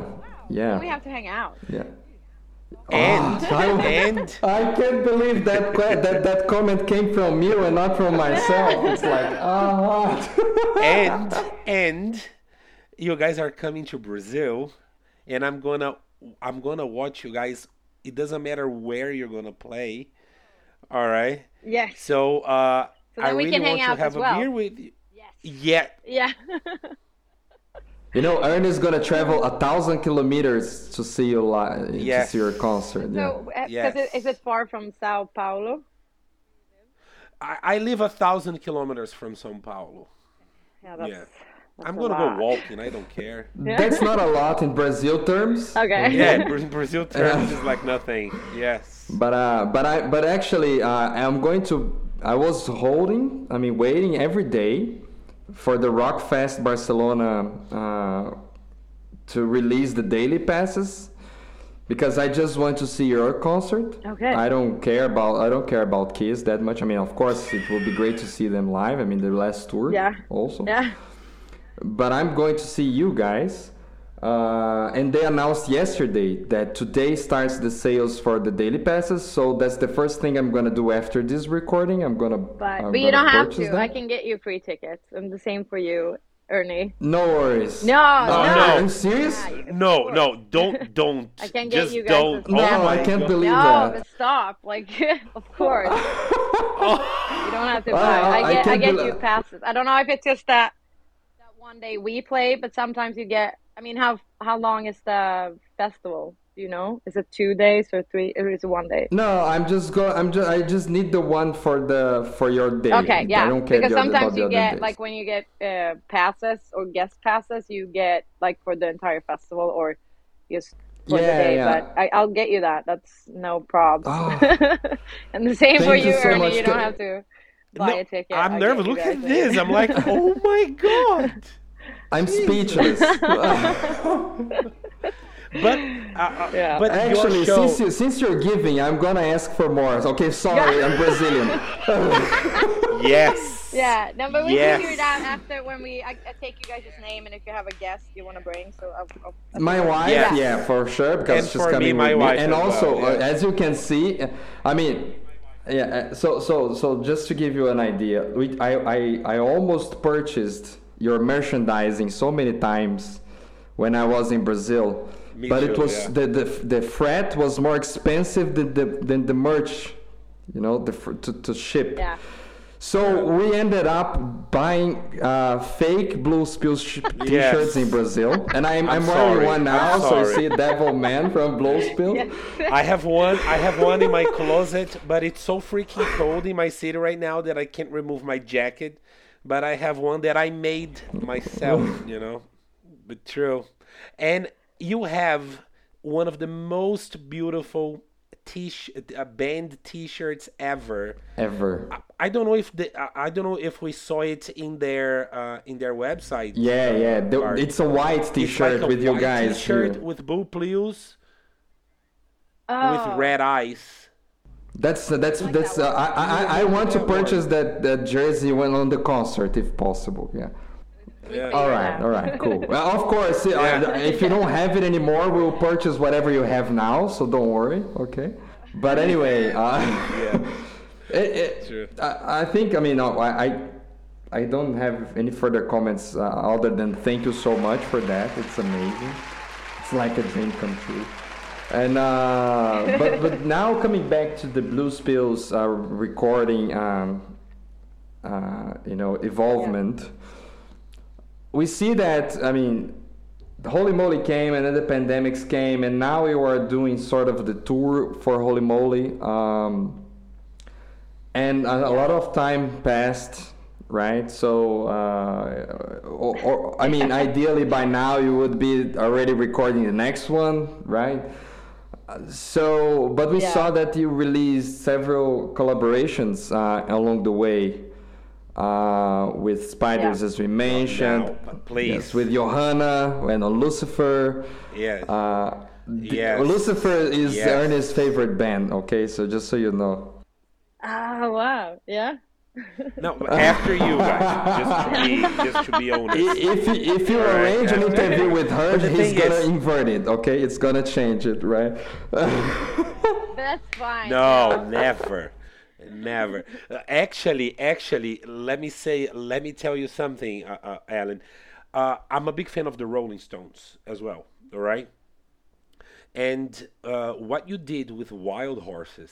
Yeah,
We have to hang out.
yeah.
And
Oh, I- [laughs]
and
I can't believe that que- that that comment came from you and not from myself. It's like, ah. [laughs]
and and you guys are coming to Brazil, and I'm gonna I'm gonna watch you guys. It doesn't matter where you're gonna play. All right.
Yes.
So, uh,
So
I
we
really
can hang
want
out
to have a
well.
beer with you.
Yes.
Yeah.
Yeah.
You know, Ernest's gonna travel a thousand kilometers to see you live, to
Yes.
see your concert.
So, because
Yes.
it, is it far from Sao Paulo?
I, I live a thousand kilometers from São Paulo.
Yeah, that's,
Yeah.
That's
I'm gonna
lot.
go walking. I don't care.
That's not a lot in Brazil terms.
Okay.
Yeah, in [laughs] Brazil terms is like nothing. Yes.
But uh, but I but actually uh, I'm going to. I was holding. I mean, waiting every day for the Rockfest Barcelona uh, to release the daily passes because I just want to see your concert.
Okay.
I don't care about I don't care about Kiss that much. I mean, of course, it will be great to see them live. I mean, the last tour.
Yeah.
Also
Yeah.
But I'm going to see you guys. Uh, and they announced yesterday that today starts the sales for the daily passes. So that's the first thing I'm gonna do after this recording. I'm gonna.
But
I'm
but you
gonna
don't have to.
them.
I can get you free tickets, and the same for you, Ernie.
No worries.
No,
no.
no.
Are you serious?
Yeah, you-
No, no, don't, don't. [laughs]
I can't get
just
you guys
don't.
No,
oh
I can't
God.
believe
No,
that.
but stop. Like, [laughs] of course. [laughs] You don't have to
Uh,
buy.
I
I get, I,
can't
get
bel-
you passes. I don't know if it's just that that one day we play, but sometimes you get. I mean, how how long is the festival? You know? Is it two days or three? Or is it one day?
No, I'm just go. I'm just. I just need the one for the for your day.
Okay, yeah.
I don't care
because sometimes you get
days.
like when you get uh, passes or guest passes, you get like for the entire festival or just for the day.
yeah.
But I, I'll get you that. That's no problem.
Oh. [laughs]
and the same for
you
you,
so
Ernie.
much.
You don't have to buy
No,
a ticket.
I'm
I'll
nervous. Look at this. I'm like, [laughs] oh my god.
I'm speechless. [laughs]
But, uh, uh,
Yeah.
but
Actually,
show,
since you, since you're giving, I'm gonna ask for more. Okay, sorry, I'm Brazilian. [laughs]
yes.
Yeah, no, but we
Yes.
figure it out after when we. I, I take you guys' name, and if you have a guest you want to bring, so I'll. I'll, I'll
My
figure it out.
wife,
Yeah.
yeah, for sure, because
And
she's
for me,
coming
my
with
wife
me. And
as well,
also, uh, as you can see, I mean, yeah. uh, So, so, so, just to give you an idea, we, I, I, I almost purchased your merchandising so many times when I was in Brazil,
Me
but it was
yeah.
the, the the freight was more expensive than the than the merch, you know, the to, to ship.
Yeah.
So we ended up buying uh, fake Blues Pills sh- [laughs] t-shirts
Yes.
in Brazil, and I'm, I'm,
I'm
wearing
sorry.
one now.
I'm
So you see Devil [laughs] Man from Blue Spill.
Yes.
I have one. I have one in my closet, but it's so freaking cold in my city right now that I can't remove my jacket. But I have one that I made myself. [laughs] You know, but true. And you have one of the most beautiful t uh, band T-shirts ever.
Ever.
I don't know if the I- I don't know if we saw it in their uh, in their website.
Yeah, yeah. The, it's a white T-shirt
like a
with you guys
T-shirt
here.
with blue plews
Oh.
with red eyes.
That's uh, that's
like
that's.
that
Uh, I. I I want to purchase that that jersey when on the concert if possible. Yeah.
Yeah.
All right, all right, cool. [laughs] Well, of course, uh,
Yeah.
if you don't have it anymore, we'll purchase whatever you have now. So don't worry, okay? But anyway, uh, [laughs] it, it,
True.
I, I think I mean I, I I don't have any further comments uh, other than thank you so much for that. It's amazing. It's like a dream come true. And uh, [laughs] but but now coming back to the Blues Pills uh, recording, um, uh, you know, evolvement we see that i mean holy moly came and then the pandemics came and now you are doing sort of the tour for holy moly um, and a, a lot of time passed right? So uh, or, or i mean [laughs] ideally by now you would be already recording the next one right? So but we
Yeah.
saw that you released several collaborations uh, along the way uh, with spiders
Yeah.
as we mentioned
now, p- please.
yes, with johanna and on lucifer
Yes.
uh, the-
Yes.
lucifer is
Yes.
ernest's favorite band okay so just so you know
Ah, wow. Yeah. [laughs]
No, after you guys, just to be just to be honest.
if you- if you
Alright,
arrange an interview with her he's gonna
is-
invert it okay it's gonna change it right [laughs]
that's fine.
No, never, never. Uh, actually, actually, let me say, let me tell you something, uh, uh, Elin. Uh, I'm a big fan of the Rolling Stones as well. All right, and uh, what you did with Wild Horses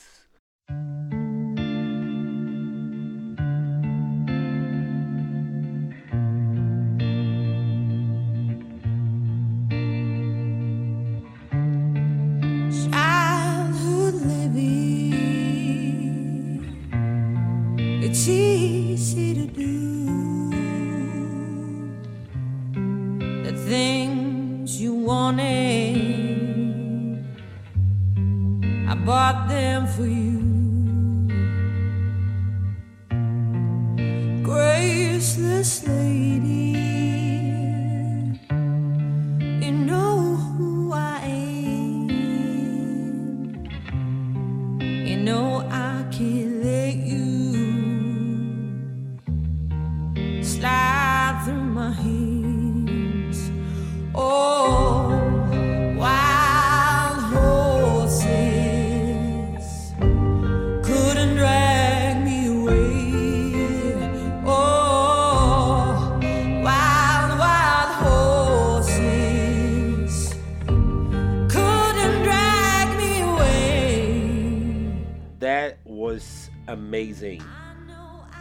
That was amazing.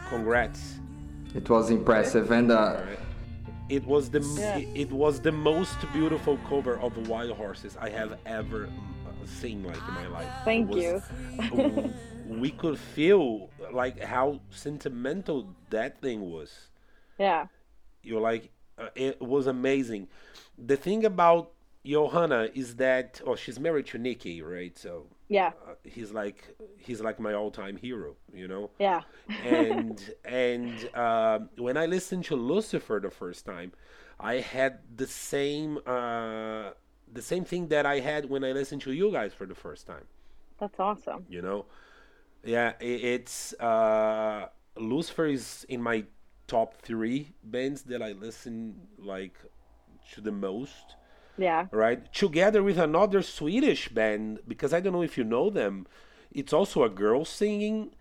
Congrats.
It was impressive and uh,
It was the
Yeah.
it, it was the most beautiful cover of Wild Horses I have ever uh, seen like in my life.
Thank
It was- w- we could feel like how sentimental that thing was.
Yeah.
You're like, uh, it was amazing. The thing about Johanna is that, oh, she's married to Nicke, right? So
Yeah.
uh, he's like, he's like my all-time hero, you know.
Yeah.
and [laughs] and um, when I listened to Lucifer the first time, I had the same uh, the same thing that I had when I listened to you guys for the first time.
That's awesome.
You know, yeah, i it's uh, Lucifer is in my top three bands that I listen like to the most.
Yeah.
Right, together with another Swedish band because I don't know if you know them. It's also a girl singing,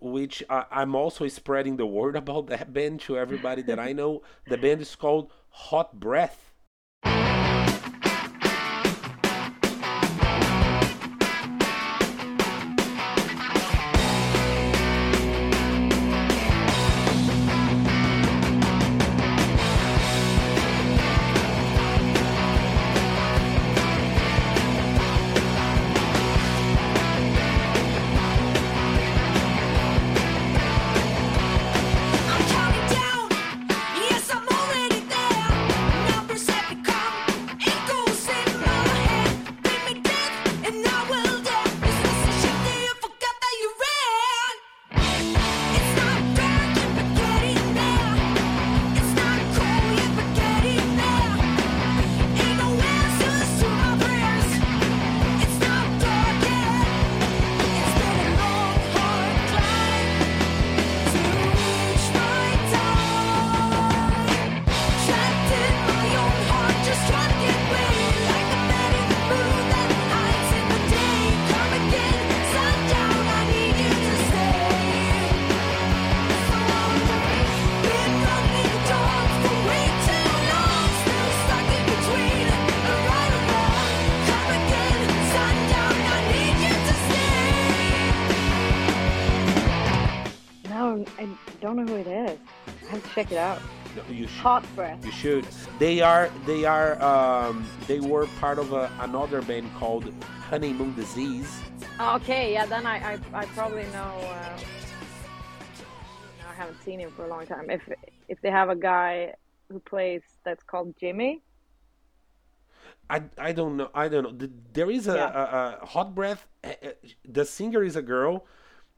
which I, I'm also spreading the word [laughs] about that band to everybody that I know. The band is called Hot Breath.
Check it out.
You should.
Hot breath.
You should. They are. They are. Um, they were part of a, another band called Honeymoon Disease.
Okay, yeah, then I, I, I probably know. Uh, I haven't seen him for a long time. If if they have a guy who plays that's called Jimmy,
I, I don't know. I don't know. The- There is a,
Yeah.
a, a hot breath. uh, uh, The singer is a girl,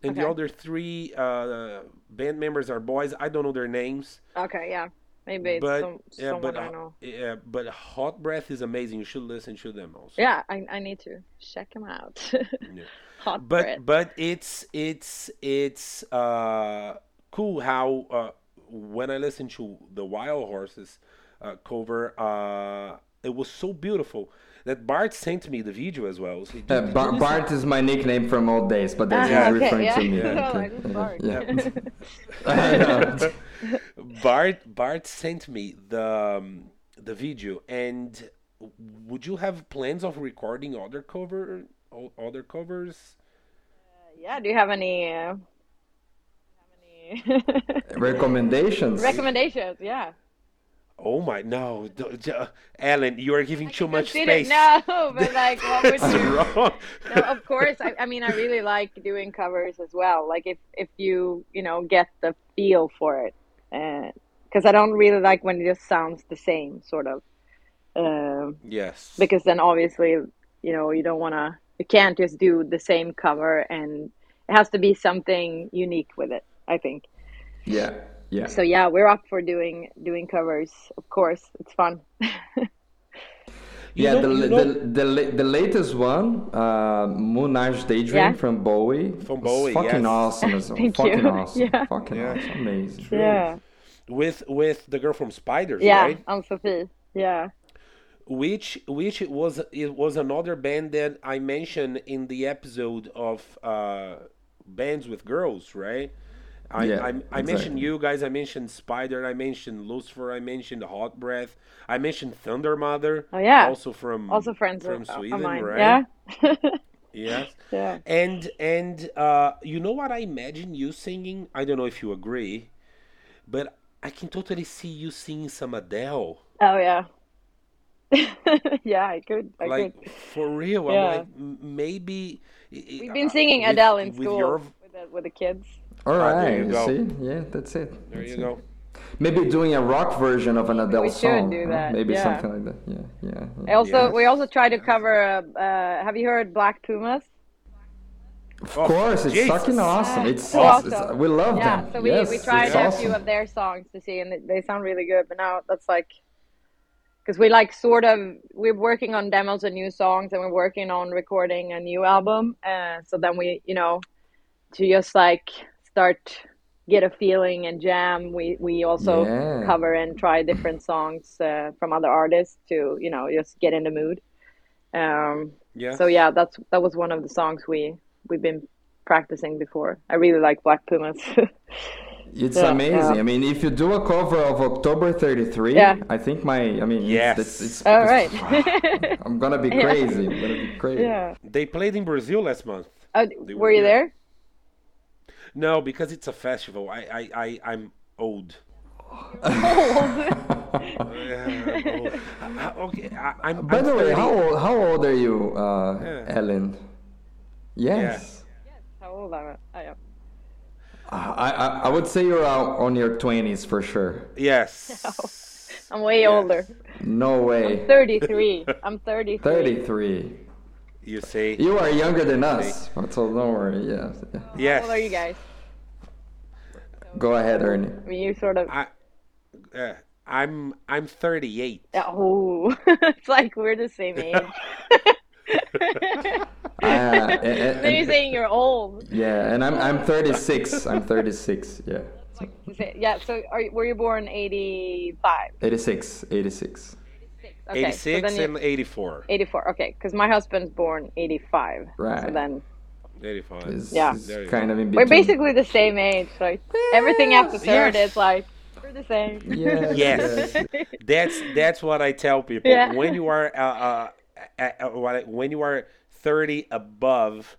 and the other three uh, band members are boys. I don't know their names,
okay, yeah, maybe it's
but
some,
yeah,
someone
but
I
uh,
know.
yeah, but hot breath is amazing. You should listen to them also.
Yeah, I, I need to check them out. [laughs]
Yeah.
Hot
but
breath.
but it's it's it's uh cool how uh when I listened to the Wild Horses uh, cover uh it was so beautiful that Bart sent me the video as well. So
uh, Bar- Bart is my nickname from old days, but that's
Ah,
he's
okay,
referring
yeah.
to me.
Yeah. [laughs]
okay.
Like, Bart?
Yeah. I know.
listen? Bart Bart sent me the um, the video and would you have plans of recording other cover o- other covers?
yeah, do you have any? Uh, have [laughs] any
Recommendations?
recommendations? Yeah.
Oh my no, d- j- uh, Elin, you are giving too much
Consider-
space.
No, [laughs] but like, what would [laughs]
That's
you?
wrong. [laughs]
no, of course. I, I mean, I really like doing covers as well. Like if if you you know get the feel for it, because I don't really like when it just sounds the same, sort of. Um,
yes.
because then obviously you know you don't want to you can't just do the same cover and it has to be something unique with it i think
Yeah, yeah.
so yeah we're up for doing doing covers of course it's fun [laughs]
yeah, the, the, the, the latest one, uh, Moonage Daydream
Yeah.
from Bowie.
From
was
Bowie,
Fucking
yes.
awesome. as [laughs] well.
Thank
fucking
you.
awesome.
Yeah.
Fucking
Yeah.
awesome. Amazing.
yeah
with with the girl from Spiders,
yeah
right?
Ann-Sofie yeah
which which it was it was another band that I mentioned in the episode of uh, bands with girls, right? I,
Yeah,
I, I mentioned you guys. I mentioned Spider. I mentioned Lucifer. I mentioned Hot Breath. I mentioned Thundermother.
Oh, yeah.
also from
also friends
from
of, of
Sweden,
mine
right?
yeah [laughs]
Yes.
yeah
And and uh, you know what I imagine you singing? I don't know if you agree, but I can totally see you singing some Adele.
oh yeah [laughs] yeah i could i
like
could
for real i'm
Yeah.
like maybe
we've been singing adele in school
your
with, the, with the kids
All right.
there you
you
go.
see? Yeah, that's it.
there
That's
you
it.
go
Maybe doing a rock version of an Adele
we should
song.
do
huh?
that,
Maybe
yeah.
something like that. Yeah, yeah. Yeah.
also
Yes.
we also try to cover uh, uh have you heard black pumas
Of
Oh,
course, it's
Jesus.
fucking awesome. It's,
So
it's, it's-
awesome.
we love
yeah
them.
so we,
yes,
we tried a
awesome.
few of their songs to see and they- they sound really good but now that's like because we like sort of we're working on demos and new songs and we're working on recording a new album uh, so then we you know to just like start get a feeling and jam we we also
Yeah.
cover and try different songs uh, from other artists to you know just get in the mood um
yeah
so yeah that's that was one of the songs we we've been practicing before i really like black pumas [laughs]
It's
Yeah,
amazing.
yeah.
I mean, if you do a cover of October 33,
Yeah.
I think my, I mean,
Yes.
it's, it's,
all
it's-
right [laughs]
I'm gonna be [laughs]
Yeah.
crazy. I'm gonna be crazy.
yeah
they played in brazil last month
oh,
They
were
were
you
here.
there
no because it's a festival i i, I i'm old Yeah, old. I- [laughs] I- okay I, i'm
By
I'm
the way,
30.
how old, how old are you, uh,
Yeah.
Elin? Yes. Yes.
How old am i I am
I, I, I would say you're out on your 20s for sure.
yes [laughs]
i'm way
Yes.
older
No way.
33 i'm 33
33.
You see
You are younger than us. So don't worry. Yeah. yeah.
yes
how old are you guys
Go ahead, Ernie.
i mean you sort of
i uh, i'm i'm 38
oh [laughs] it's like we're the same [laughs] age
Uh, [laughs] and- and-
then you're saying you're old
yeah, and I'm I'm 36. I'm 36. Yeah. So,
yeah so are were you born 85
86. 86.
Okay so
86
then
and 84
84 okay because my husband's born 85 so
Right.
then
85
It's,
Yeah.
it's
There you
kind of in
we're basically the same age like everything after third
Yes.
is like we're the same
Yes.
Yes.
yes.
that's that's what I tell people.
Yeah.
When you are uh, uh, uh, uh, when you are 30 above,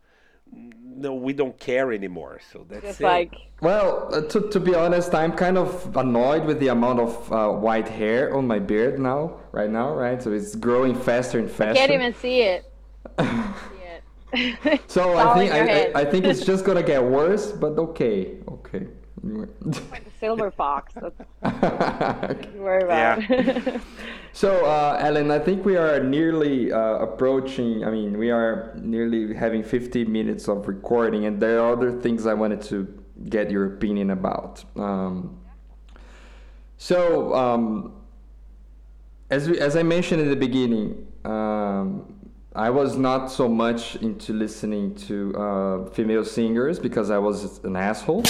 no, we don't care anymore. So that's
just
it.
like
Well, uh, to, to be honest, I'm kind of annoyed with the amount of uh, white hair on my beard now, right now, right? So it's growing faster and faster.
I can't even see it [laughs] see it [laughs]
so I think I. I, I think it's just gonna get worse, but okay, okay. Anyway.
silver fox that's what [laughs] you worry about [laughs]
so, uh, Elin, I think we are nearly uh, approaching. I mean, we are nearly having 50 minutes of recording, and there are other things I wanted to get your opinion about. Um, so, um, as we, as I mentioned in the beginning, um, I was not so much into listening to uh, female singers because I was an asshole.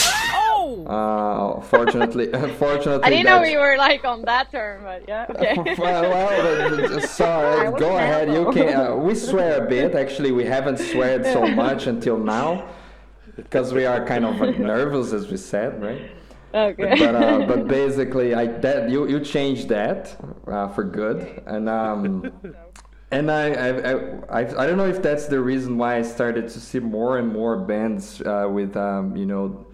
Uh, fortunately, [laughs] fortunately,
i didn't know we were like on that term but yeah [laughs] okay
well, uh, sorry. Go ahead. You can. Uh, we swear a bit. Actually, we haven't sweared so much until now because we are kind of [laughs] nervous, as we said, right?
okay
But uh, but basically, I that you you changed that uh, for good, and um. And I, I, I, I, I don't know if that's the reason why I started to see more and more bands uh, with, um, you know,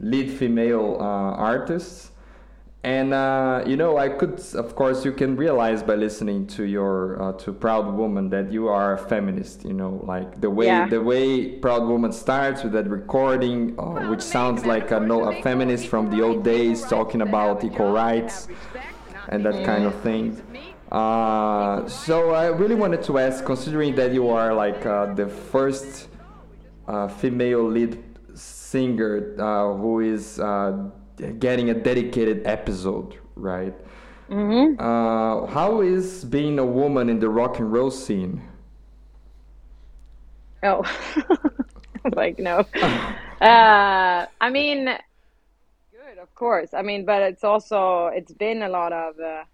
lead female uh, artists. And uh, you know, I could, of course, you can realize by listening to your uh, to Proud Woman that you are a feminist. You know, like the way
Yeah.
the way Proud Woman starts with that recording, uh, which sounds like a, no, a feminist from the old days talking about equal rights and that kind of thing. Uh, so I really wanted to ask, considering that you are like uh, the first uh, female lead singer uh, who is uh, getting a dedicated episode, right? Mm-hmm. Uh, how is being a woman in the rock and roll scene?
Oh, [laughs] like no. [laughs] Uh, I mean, good, of course. I mean, but it's also it's been a lot of uh,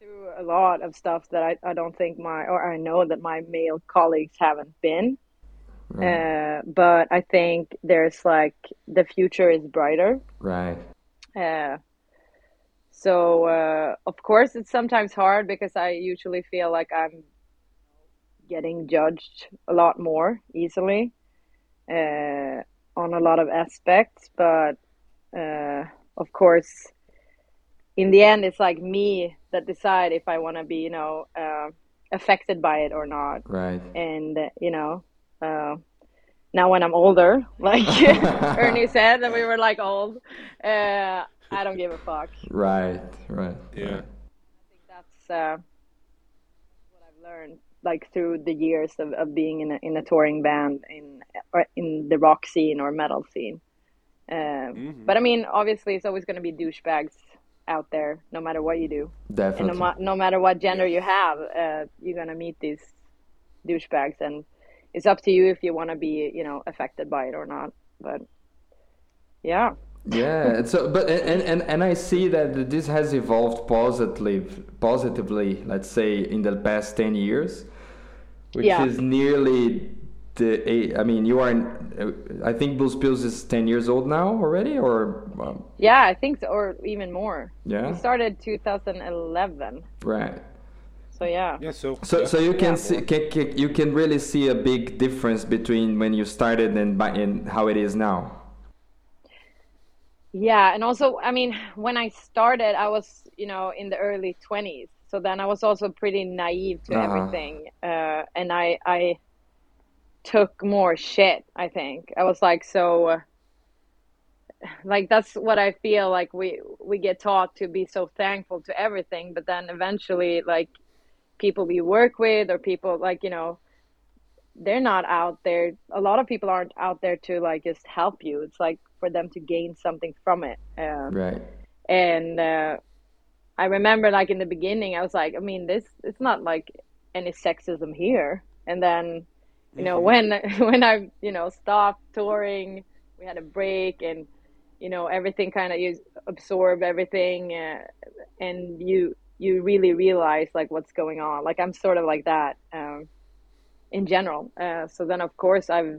through a lot of stuff that I, I don't think my or I know that my male colleagues haven't been. Uh, but I think there's like the future is brighter.
Right.
Uh, so uh, of course it's sometimes hard because I usually feel like I'm getting judged a lot more easily uh, on a lot of aspects. But uh, of course, in the end, it's like me that decide if I want to be, you know, uh, affected by it or not
Right.
and you know uh, now when i'm older [laughs] like [laughs] ernie said that we were like old uh, i don't give a fuck
Right. Right.
Yeah. Right.
I think that's uh, what i've learned like through the years of, of being in a, in a touring band in or in the rock scene or metal scene um, but i mean obviously it's always going to be douchebags out there no matter what you do and
Definitely.
no, ma- no matter what gender you have, uh, you're gonna meet these douchebags, and it's up to you if you want to be, you know, affected by it or not. But yeah,
Yeah, so but and, and and I see that this has evolved positively positively, let's say in the past 10 years, which
Yeah.
is nearly the i mean, you are in, I think Blues Pills is 10 years old now already or um,
yeah, I think so, or even more.
Yeah.
we started 2011,
right.
So yeah,
Yeah. So.
So, so you can
Yeah.
see, can, can, you can really see a big difference between when you started and by, and how it is now.
yeah, and also, I mean, when I started, I was, you know, in the early 20s, so then I was also pretty naive to
Uh-huh.
everything, uh, and I I took more shit. I think I was like so. Uh, like that's what I feel like we we get taught to be so thankful to everything, but then eventually like people we work with or people like you know they're not out there. A lot of people aren't out there to like just help you. It's like for them to gain something from it. Um,
Right.
and uh, I remember like in the beginning, I was like, I mean, this it's not like any sexism here. And then, you know, when [laughs] when I you know stopped touring, we had a break, and you know everything kind of you absorb everything, uh, and you you really realize like what's going on. Like I'm sort of like that um, in general. Uh, so then of course I've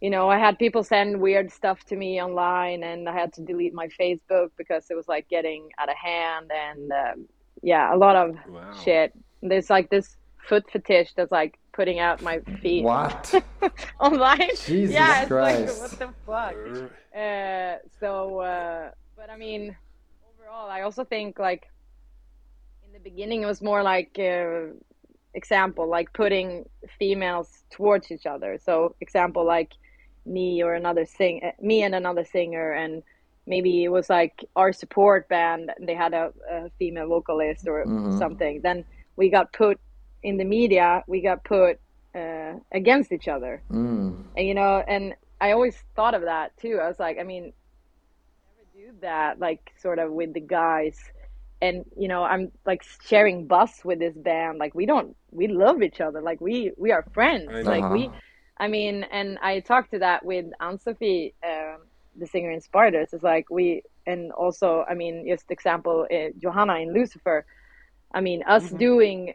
you know, I had people send weird stuff to me online, and I had to delete my Facebook because it was like getting out of hand, and um, yeah, a lot of
Wow.
shit. There's like this foot fetish that's like putting out my feet
What? [laughs]
online. [laughs]
Jesus
yeah, it's
Christ.
like what the fuck. Uh, so, uh, but I mean, overall, I also think like beginning it was more like uh, example, like putting females towards each other. So, example, like me or another sing, uh, me and another singer, and maybe it was like our support band. And they had a, a female vocalist or something. Then we got put in the media. We got put uh, against each other
Mm.
and you know and i always thought of that too i was like i mean never do that like sort of with the guys and you know i'm like sharing bus with this band like we don't we love each other like we we are friends
I
like we i mean and i talked to that with Ann-Sofie um, the singer in spiders it's like we and also i mean just example uh, johanna in lucifer i mean us doing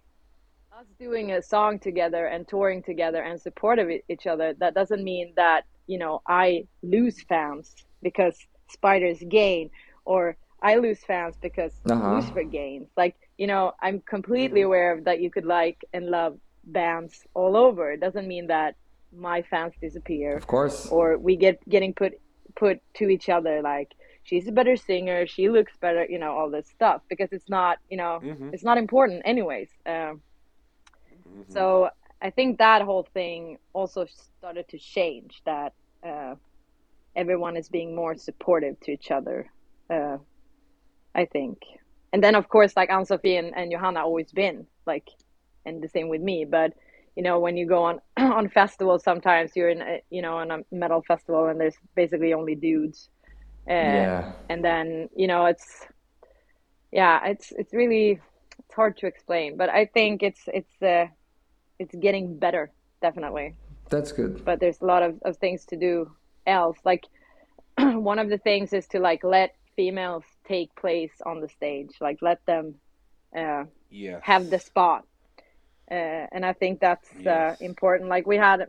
us doing a song together and touring together and supportive e- each other that doesn't mean that you know i lose fans because spiders gain or i lose fans because
Uh-huh.
lucifer gains like you know i'm completely aware of that you could like and love bands all over it doesn't mean that my fans disappear
Of course.
or we get getting put put to each other like she's a better singer she looks better you know all this stuff because it's not you know
Mhm.
it's not important anyways um,
Mm-hmm.
so i think that whole thing also started to change that uh, everyone is being more supportive to each other uh, i think. And then of course like Ann-Sofie and, and johanna always been like and the same with me. But you know when you go on [clears throat] on festivals sometimes you're in a, you know on a metal festival and there's basically only dudes. Uh,
Yeah.
and then you know it's yeah it's it's really it's hard to explain. But i think it's it's uh it's getting better definitely.
That's good.
but there's a lot of, of things to do else. Like [clears throat] one of the things is to like let females take place on the stage like let them uh
Yeah.
have the spot. Uh, and I think that's
Yes.
uh, important. Like we had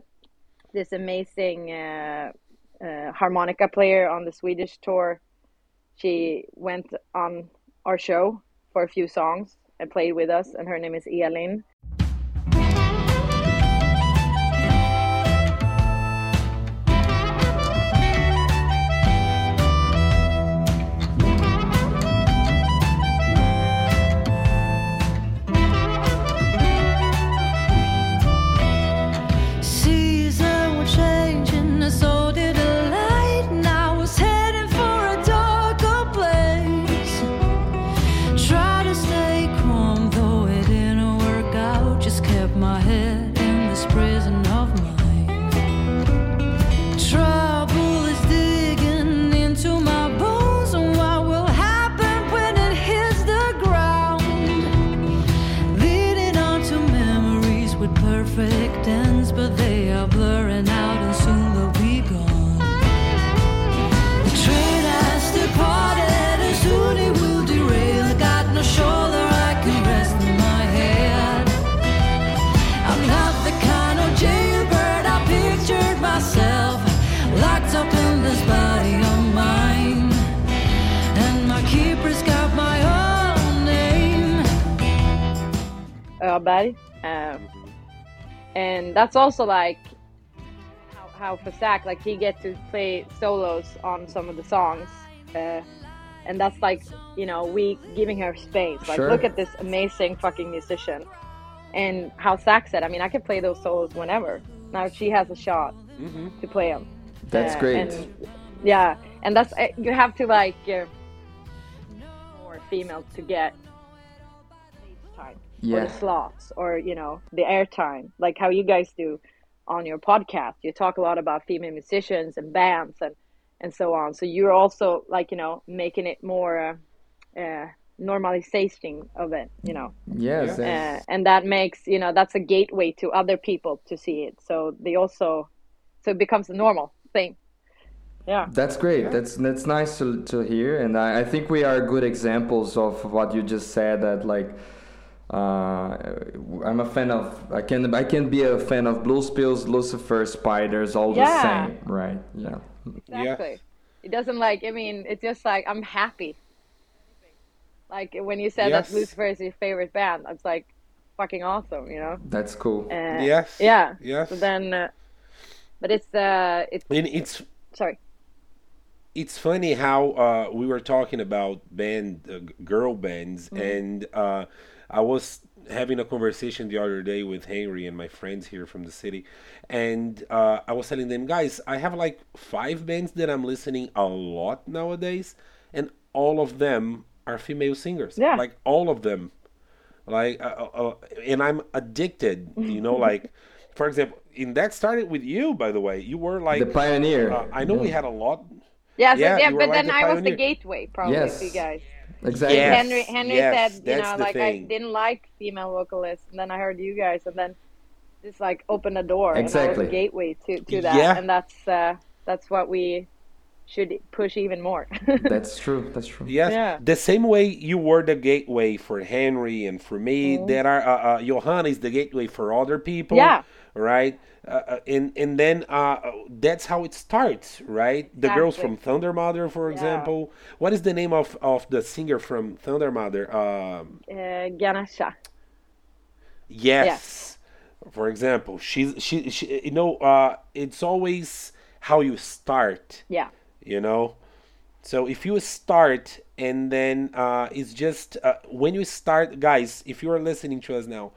this amazing uh, uh, harmonica player on the Swedish tour. She went on our show for a few songs and played with us, and her name is Elin.
Perfect ends, but they are blurring out and soon they'll be gone. The train has departed and soon it will derail. Got no shoulder I can rest my head. I'm not the kind of jailbird I pictured myself, locked up in this body of mine. And my keeper's got my own name.
Öberg. And that's also like how, how for Zack, like he gets to play solos on some of the songs. Uh, and that's like, you know, we giving her space. Like,
Sure.
look at this amazing fucking musician. And how Zack said, I mean, I can play those solos whenever. Now she has a shot
Mm-hmm.
to play them.
That's
Uh,
great.
And, yeah, and that's uh, you have to like uh, more females to get stage time or
Yeah.
the slots or you know the airtime, like how you guys do on your podcast. You talk a lot about female musicians and bands and and so on. So you're also like you know making it more uh, uh, normalization of it, you know
Yes.
uh, and that makes you know that's a gateway to other people to see it so they also so it becomes a normal thing yeah
That's great. That's that's nice to, to hear, and I, I think we are good examples of what you just said. That like, I'm a fan of. I can I can be a fan of Blues Pills, Lucifer, Spiders, all the same, right? Yeah.
exactly it doesn't like i mean it's just like i'm happy like when you said
Yes.
that lucifer is your favorite band it's like fucking awesome you know
That's cool.
uh,
Yes.
yeah
Yes.
so then uh, but it's uh it's
And it's
sorry
it's funny how uh, we were talking about band uh, girl bands
Mm-hmm.
and uh, i was having a conversation the other day with henry and my friends here from the city and uh, i was telling them guys i have like five bands that i'm listening a lot nowadays and all of them are female singers
Yeah.
like all of them like uh, uh, uh, and i'm addicted you know [laughs] like for example and that started with you by the way you were like
The pioneer.
uh, i know we had a lot
yeah, so,
Yeah,
yeah, but
like
then
the
i was the gateway probably
Yes.
to you guys
exactly.
Yes.
Henry Henry
yes,
said, you
that's
know,
the
like I didn't like female vocalists, and then I heard you guys, and then this like open a door,
Exactly.
that a gateway to to that,
Yeah.
and that's uh, that's what we should push even more. [laughs]
That's true. That's true.
Yes,
Yeah.
the same way you were the gateway for Henry and for me, There are uh, uh, Johanna is the gateway for other people.
Yeah.
Right. Uh, uh, and and then uh, that's how it starts, right? The girls from Thundermother, for
Yeah.
example. What is the name of, of the singer from Thundermother? Um,
uh, Guernica.
yes. For example, she's she, she you know uh, it's always how you start
Yeah.
you know So if you start and then uh, it's just uh, when you start, guys, if you are listening to us now,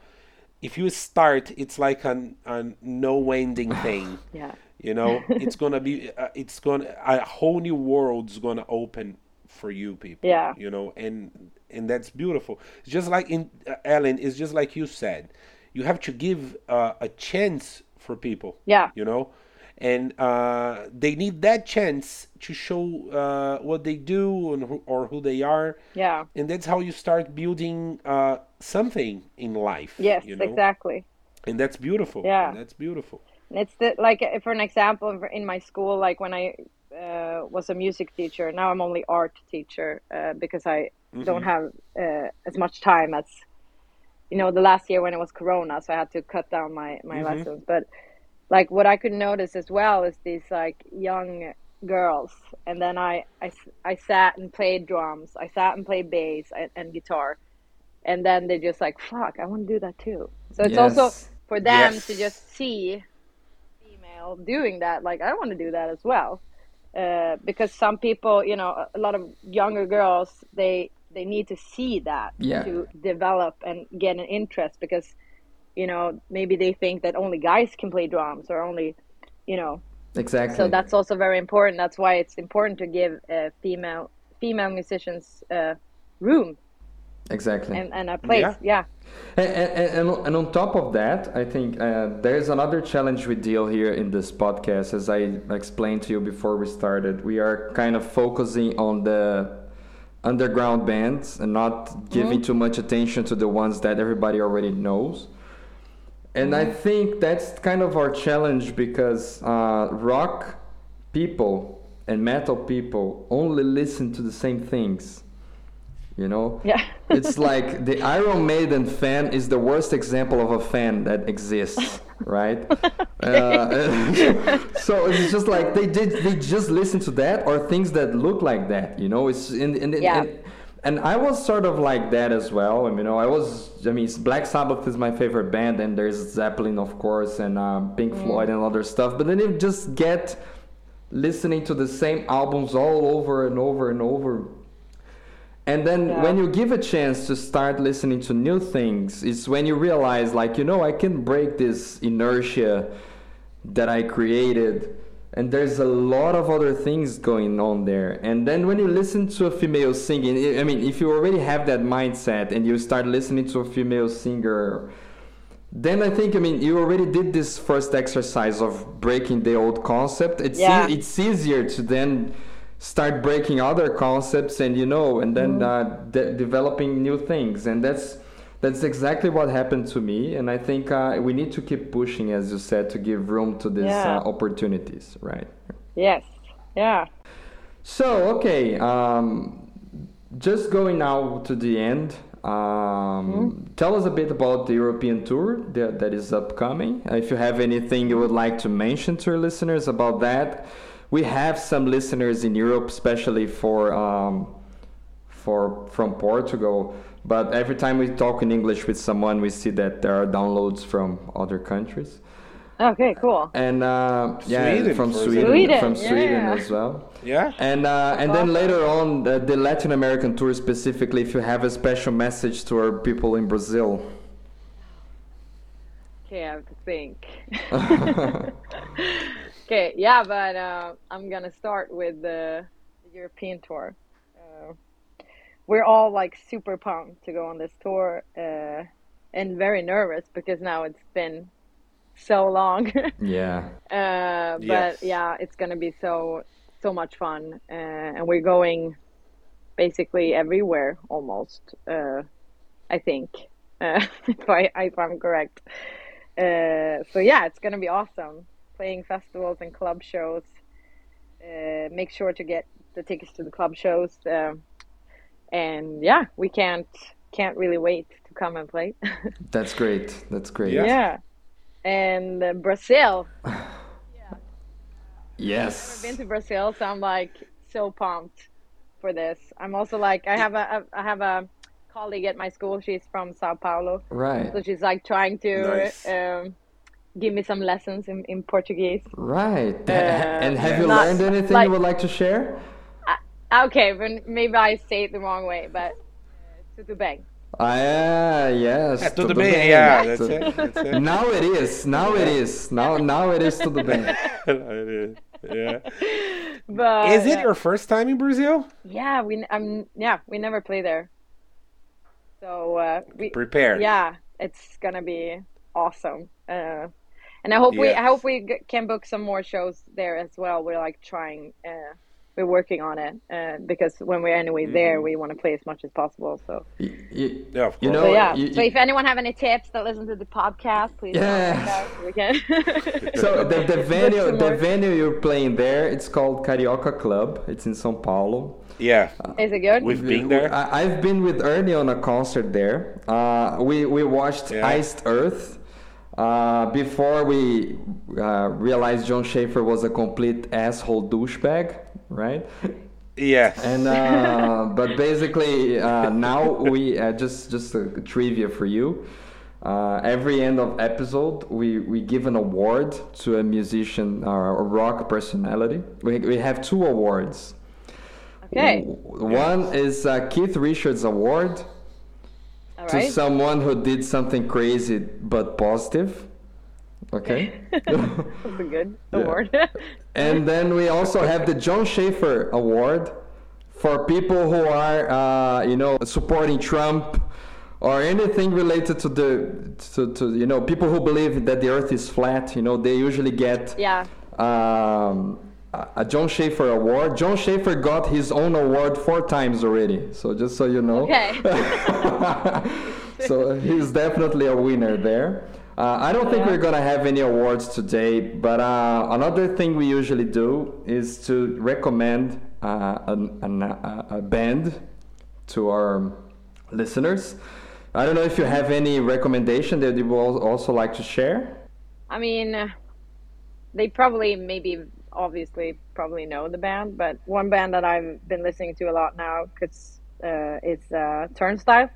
if you start, it's like an, a no ending [sighs] thing.
Yeah.
You know, [laughs] it's gonna be, uh, it's gonna a whole new world's gonna open for you people.
Yeah.
You know, and and that's beautiful. It's just like in uh, Elin. It's just like you said. You have to give uh, a chance for people
Yeah.
you know and uh, they need that chance to show uh, what they do and who, or who they are
Yeah.
and that's how you start building uh, something in life
Yes,
you know?
exactly.
and that's beautiful
Yeah.
that's beautiful
And It's the, like uh, for an example in my school, like when I uh, was a music teacher. Now I'm only art teacher uh, because I don't have uh, as much time as you know the last year when it was Corona, so I had to cut down my my lessons. But like what I could notice as well is these like young girls, and then I I, I sat and played drums. I sat and played bass and, and guitar, and then they just like fuck, I want to do that too. So it's also for them
Yes.
to just see female doing that like i want to do that as well uh, because some people you know a- a lot of younger girls they they need to see that
Yeah.
to develop and get an interest because you know maybe they think that only guys can play drums or only you know
Exactly.
so that's also very important that's why it's important to give uh, female female musicians uh, room
exactly.
and, and a place
Yeah.
yeah
And, and, and, and on top of that, I think uh, there's another challenge we deal here in this podcast. As I explained to you before we started, we are kind of focusing on the underground bands and not giving too much attention to the ones that everybody already knows. And I think that's kind of our challenge because uh, rock people and metal people only listen to the same things. You know?
Yeah. [laughs]
it's like the Iron Maiden fan is the worst example of a fan that exists, [laughs] right? [laughs] uh, so it's just like they did they just listen to that or things that look like that, you know? It's in, in, in,
Yeah.
in- and I was sort of like that as well. I mean, you know, I was. I mean, Black Sabbath is my favorite band, and there's Zeppelin, of course, and uh, Pink Floyd and other stuff. But then you just get listening to the same albums all over and over and over. And then
Yeah.
when you give a chance to start listening to new things, it's when you realize, like, you know, I can break this inertia that I created. And there's a lot of other things going on there. And then when you listen to a female singing, I- mean, if you already have that mindset and you start listening to a female singer, then I think, I mean, you already did this first exercise of breaking the old concept. It's,
Yeah.
e- it's easier to then start breaking other concepts and, you know, and then uh, de- developing new things. And that's that's exactly what happened to me. And I think uh, we need to keep pushing, as you said, to give room to these
Yeah.
uh, opportunities, right?
yes yeah
So, okay, um, just going now to the end. Um, Tell us a bit about the European tour that, that is upcoming. If you have anything you would like to mention to our listeners about that, we have some listeners in Europe, especially for um, for from Portugal. But every time we talk in English with someone, we see that there are downloads from other countries.
okay cool
And uh, yeah,
Sweden,
from Sweden,
Sweden,
from Sweden
yeah.
as well.
yeah
And uh, and then later on, the, the Latin American tour specifically, if you have a special message to our people in Brazil.
Okay, I have to think. [laughs] [laughs] okay, yeah, but uh, I'm gonna start with the European tour. We're all like super pumped to go on this tour, uh, and very nervous because now it's been so long. [laughs]
Yeah.
Uh, but
Yes.
yeah, it's gonna be so so much fun, uh, and we're going basically everywhere almost. Uh, I think, uh, [laughs] if I if I'm correct. Uh, so yeah, it's gonna be awesome. Playing festivals and club shows. Uh, make sure to get the tickets to the club shows, um and yeah, we can't can't really wait to come and play. [laughs]
That's great. That's great.
Yeah.
yeah, and uh, Brazil. [sighs]
Yes.
Never been to Brazil, so I'm like so pumped for this. I'm also like I have a I have a colleague at my school. She's from Sao Paulo,
Right.
so she's like trying to
Nice.
um, give me some lessons in, in Portuguese.
Right.
Uh, [laughs]
and have you
not-
learned anything
like-
you would like to share?
Okay, but maybe I say it the wrong way, but uh, Tutu Bang.
Ah, yeah, yes.
É, tudo
tudo
bem,
bem.
yeah, that's it, that's it. [laughs]
Now it is. Now it is. Now now it is tudo bem. [laughs]
yeah. [laughs]
But
Is it
uh,
your first time in Brazil?
Yeah, we um yeah we never play there. So uh, we
Prepare.
yeah it's gonna be awesome. Uh, and I hope we I hope we can book some more shows there as well. We're like trying. Uh, we're working on it uh, because when we're anyway there, we want to play as much as possible. So,
Y- y-
Yeah, of
You
course.
know,
so yeah.
you-
so if anyone have any tips that listen to the podcast, please
Yeah.
contact. We can. [laughs]
So the, the venue the
more.
venue you're playing there, it's called Carioca Club. It's in São Paulo.
Yeah.
Is it good?
We've been there.
I, I've been with Ernie on a concert there. Uh, we we watched
Yeah.
Iced Earth. Uh, before we uh, realized Jon Schaffer was a complete asshole douchebag, right?
Yes.
And uh, [laughs] but basically uh, now we uh, just just a trivia for you. Uh, every end of episode, we, we give an award to a musician or a rock personality. We, we have two awards.
okay.
W- One is uh, Keith Richards Award
All
to someone who did something crazy but positive. Okay. [laughs]
That's a good [laughs]
Yeah.
award. [laughs]
And then we also have the Jon Schaffer Award for people who are, uh, you know, supporting Trump or anything related to the, to, to, you know, people who believe that the Earth is flat. You know, they usually get
yeah.
um, a a Jon Schaffer Award. Jon Schaffer got his own award four times already. So just so you know.
Okay.
so he's definitely a winner there. Uh, I don't think we're gonna have any awards today, but uh, another thing we usually do is to recommend uh, an, an, a, a band to our listeners. I don't know if you have any recommendation that you would also like to share.
I mean, uh, they probably, maybe, obviously, probably know the band, but one band that I've been listening to a lot now, cause uh, uh, Turnstile.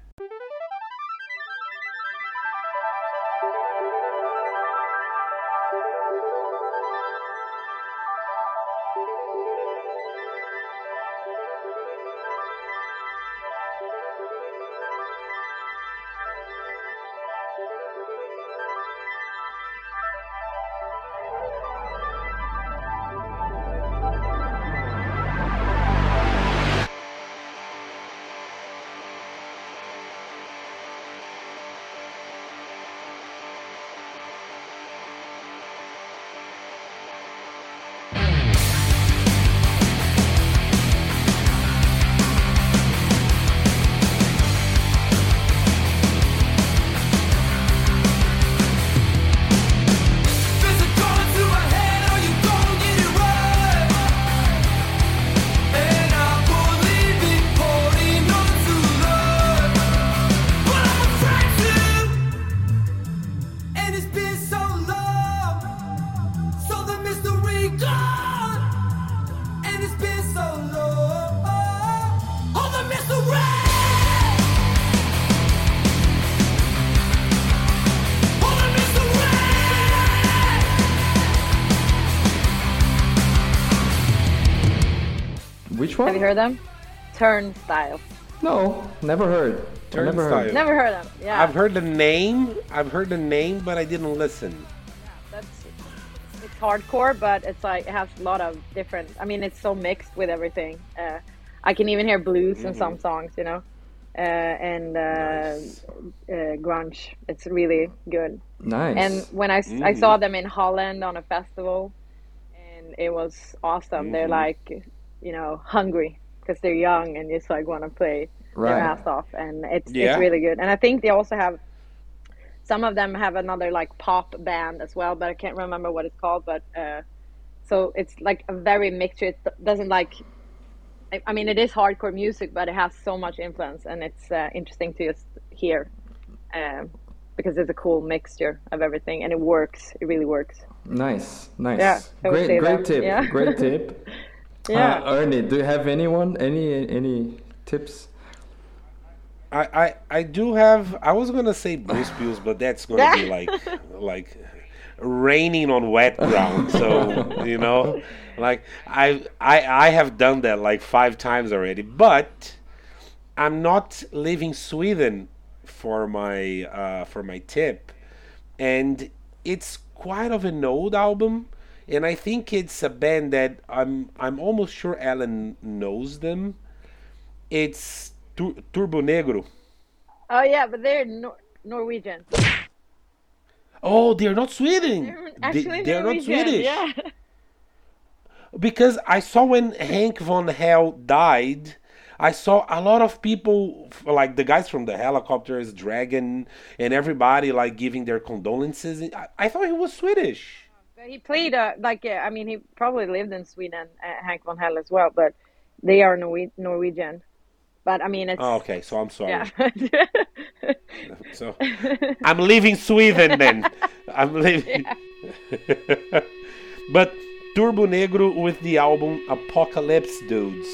Have you heard them? Turnstile.
No, never heard. I Never heard.
Turnstile.
Never heard them. Yeah.
I've heard the name. I've heard the name, but I didn't listen.
Yeah, That's it's hardcore, but it's like it has a lot of different. I mean, it's so mixed with everything. Uh, I can even hear blues in some songs, you know, uh, and uh,
Nice.
uh, grunge. It's really good.
Nice.
And when I I saw them in Holland on a festival, and it was awesome. They're like, you know, hungry because they're young and just like want to play
Right.
their ass off, and it's
Yeah.
it's really good. And I think they also have some of them have another like pop band as well, but I can't remember what it's called. But uh, so it's like a very mixture. It doesn't like. I- I mean, it is hardcore music, but it has so much influence, and it's uh, interesting to just hear um, because it's a cool mixture of everything, and it works. It really works.
Nice, nice.
Yeah,
great, great
that.
tip.
Yeah.
Great tip. [laughs]
Yeah.
Uh, Ernie, do you have anyone? Any any tips?
I, I, I do have. I was gonna say Bruce [laughs] Pills, but that's gonna be [laughs] like like raining on wet ground. So you know, like I I I have done that like five times already, but I'm not leaving Sweden for my uh, for my tip, and it's quite of an old album, and I think it's a band that I'm I'm almost sure Elin knows them. It's Tur- Turbonegro.
Oh yeah, but they're Nor- Norwegian.
Oh, they're not Sweden.
They're actually
they're not
Norwegian.
Swedish.
Yeah.
because I saw when Hank von Hell died, I saw a lot of people, like the guys from the Hellacopters, Dregen, and everybody like giving their condolences. I, I thought he was Swedish.
He played uh, like uh, I mean he probably lived in Sweden, uh, Hank von Hell as well, but they are Norwe- Norwegian. But I mean it's
Oh, okay, so I'm sorry.
yeah. [laughs] [laughs]
So I'm leaving Sweden then. I'm leaving. [laughs] but Turbonegro with the album Apocalypse Dudes.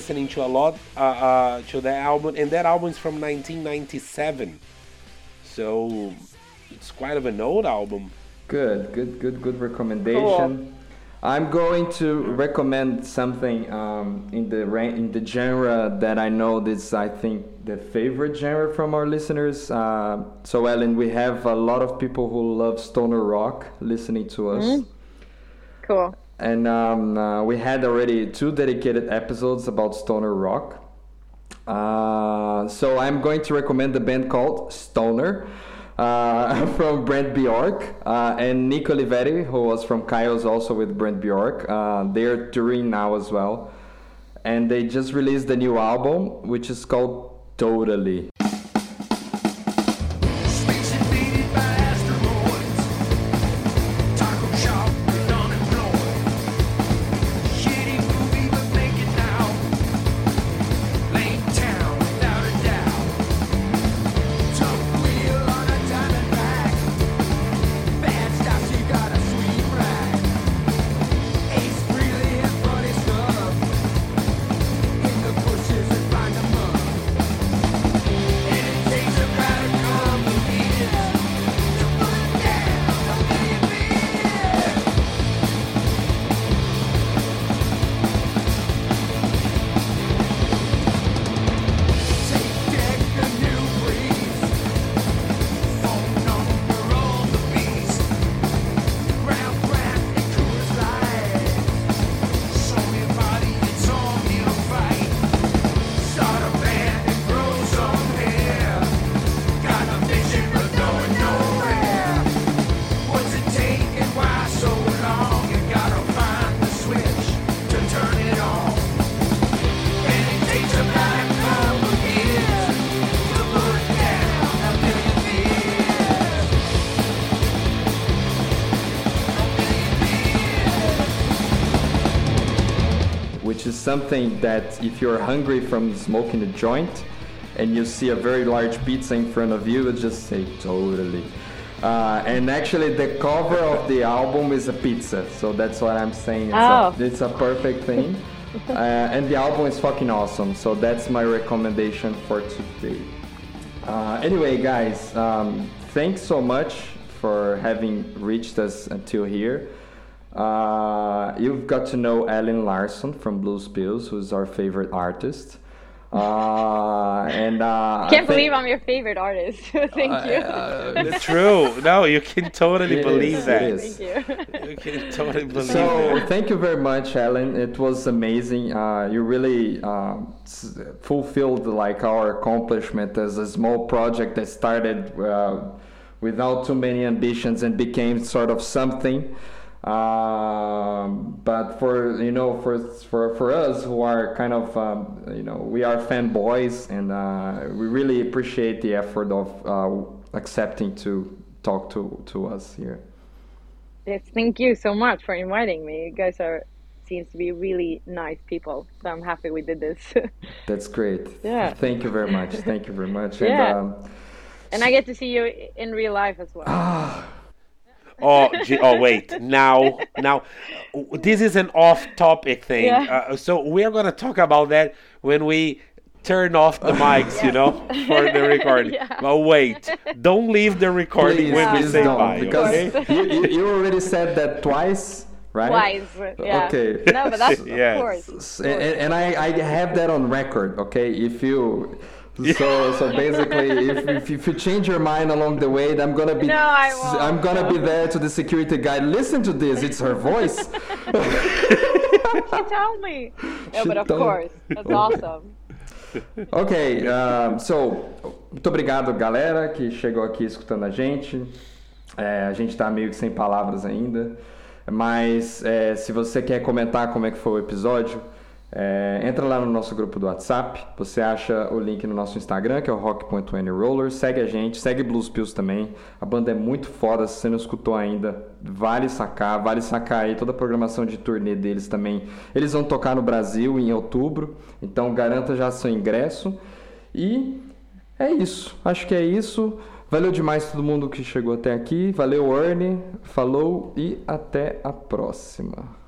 Listening to a lot uh, uh, to that album, and that album is from 1997. So it's quite of an old album.
Good, good, good, good recommendation. I'm going to recommend something um, in the ra- in the genre that I know this I think the favorite genre from our listeners. Uh, so Elin, we have a lot of people who love stoner rock listening to us.
cool.
And um, uh, we had already two dedicated episodes about stoner rock. Uh, so I'm going to recommend the band called Stoner uh, [laughs] from Brant Bjork uh, and Nick Oliveri, who was from Kyuss also with Brant Bjork. Uh, they're touring now as well, and they just released a new album which is called Totally. Something that if you're hungry from smoking a joint and you see a very large pizza in front of you, you just say totally. Uh, and actually, the cover of the album is a pizza, so that's what I'm saying. It's,
Oh.
a, it's a perfect thing. [laughs] uh, and the album is fucking awesome, so that's my recommendation for today. Uh, anyway, guys, um, thanks so much for having reached us until here. Uh, you've got to know Elin Larsson from Blues Pills, who's our favorite artist. Uh, and uh,
Can't
I
believe
think-
I'm your favorite artist. [laughs] Thank you.
It's [laughs] true. No, you can totally
It
believe
is,
that.
Thank you.
You can totally believe
So
it.
thank you very much, Ellen. It was amazing. Uh, you really uh, fulfilled like our accomplishment as a small project that started uh, without too many ambitions and became sort of something. Um, but for you know, for for for us who are kind of um, you know, we are fanboys, and uh, we really appreciate the effort of uh, accepting to talk to to us here.
Yes, thank you so much for inviting me. You guys are seems to be really nice people, so I'm happy we did this. [laughs]
That's great.
Yeah.
Thank you very much. Thank you very much. [laughs]
Yeah.
And um,
and I get to see you in real life as well.
Oh, gee, oh, wait. Now, now, this is an off-topic thing.
Yeah.
Uh, so we are gonna talk about that when we turn off the [laughs] mics, you know, for the recording.
Yeah.
But wait, don't leave the recording
please,
when we
please
say
don't,
bye.
because
okay?
you, you, you already said that twice, right?
Twice, yeah.
Okay.
No, but that's [laughs]
Yes.
of course.
S- And, and I, I have that on record. Okay, if you. So so basically, if, if, if you change your mind along the way, I'm gonna be
No, I won't.
I'm gonna be there to the security guy. Listen to this. It's her voice. [laughs]
She told me. [laughs] No,
She
but of
told-
course, that's awesome.
Ok, um, so, muito obrigado galera que chegou aqui escutando a gente. É, a gente tá meio que sem palavras ainda, mas é, se você quer comentar como é que foi o episódio, é, entra lá no nosso grupo do WhatsApp. Você acha o link no nosso Instagram, que é o rock.20roller. Segue a gente, segue Blues Pills também. A banda é muito foda, se você não escutou ainda, vale sacar, vale sacar aí toda a programação de turnê deles também. Eles vão tocar no Brasil em outubro, então garanta já seu ingresso. E é isso, acho que é isso. Valeu demais todo mundo que chegou até aqui. Valeu, Ernie. Falou e até a próxima.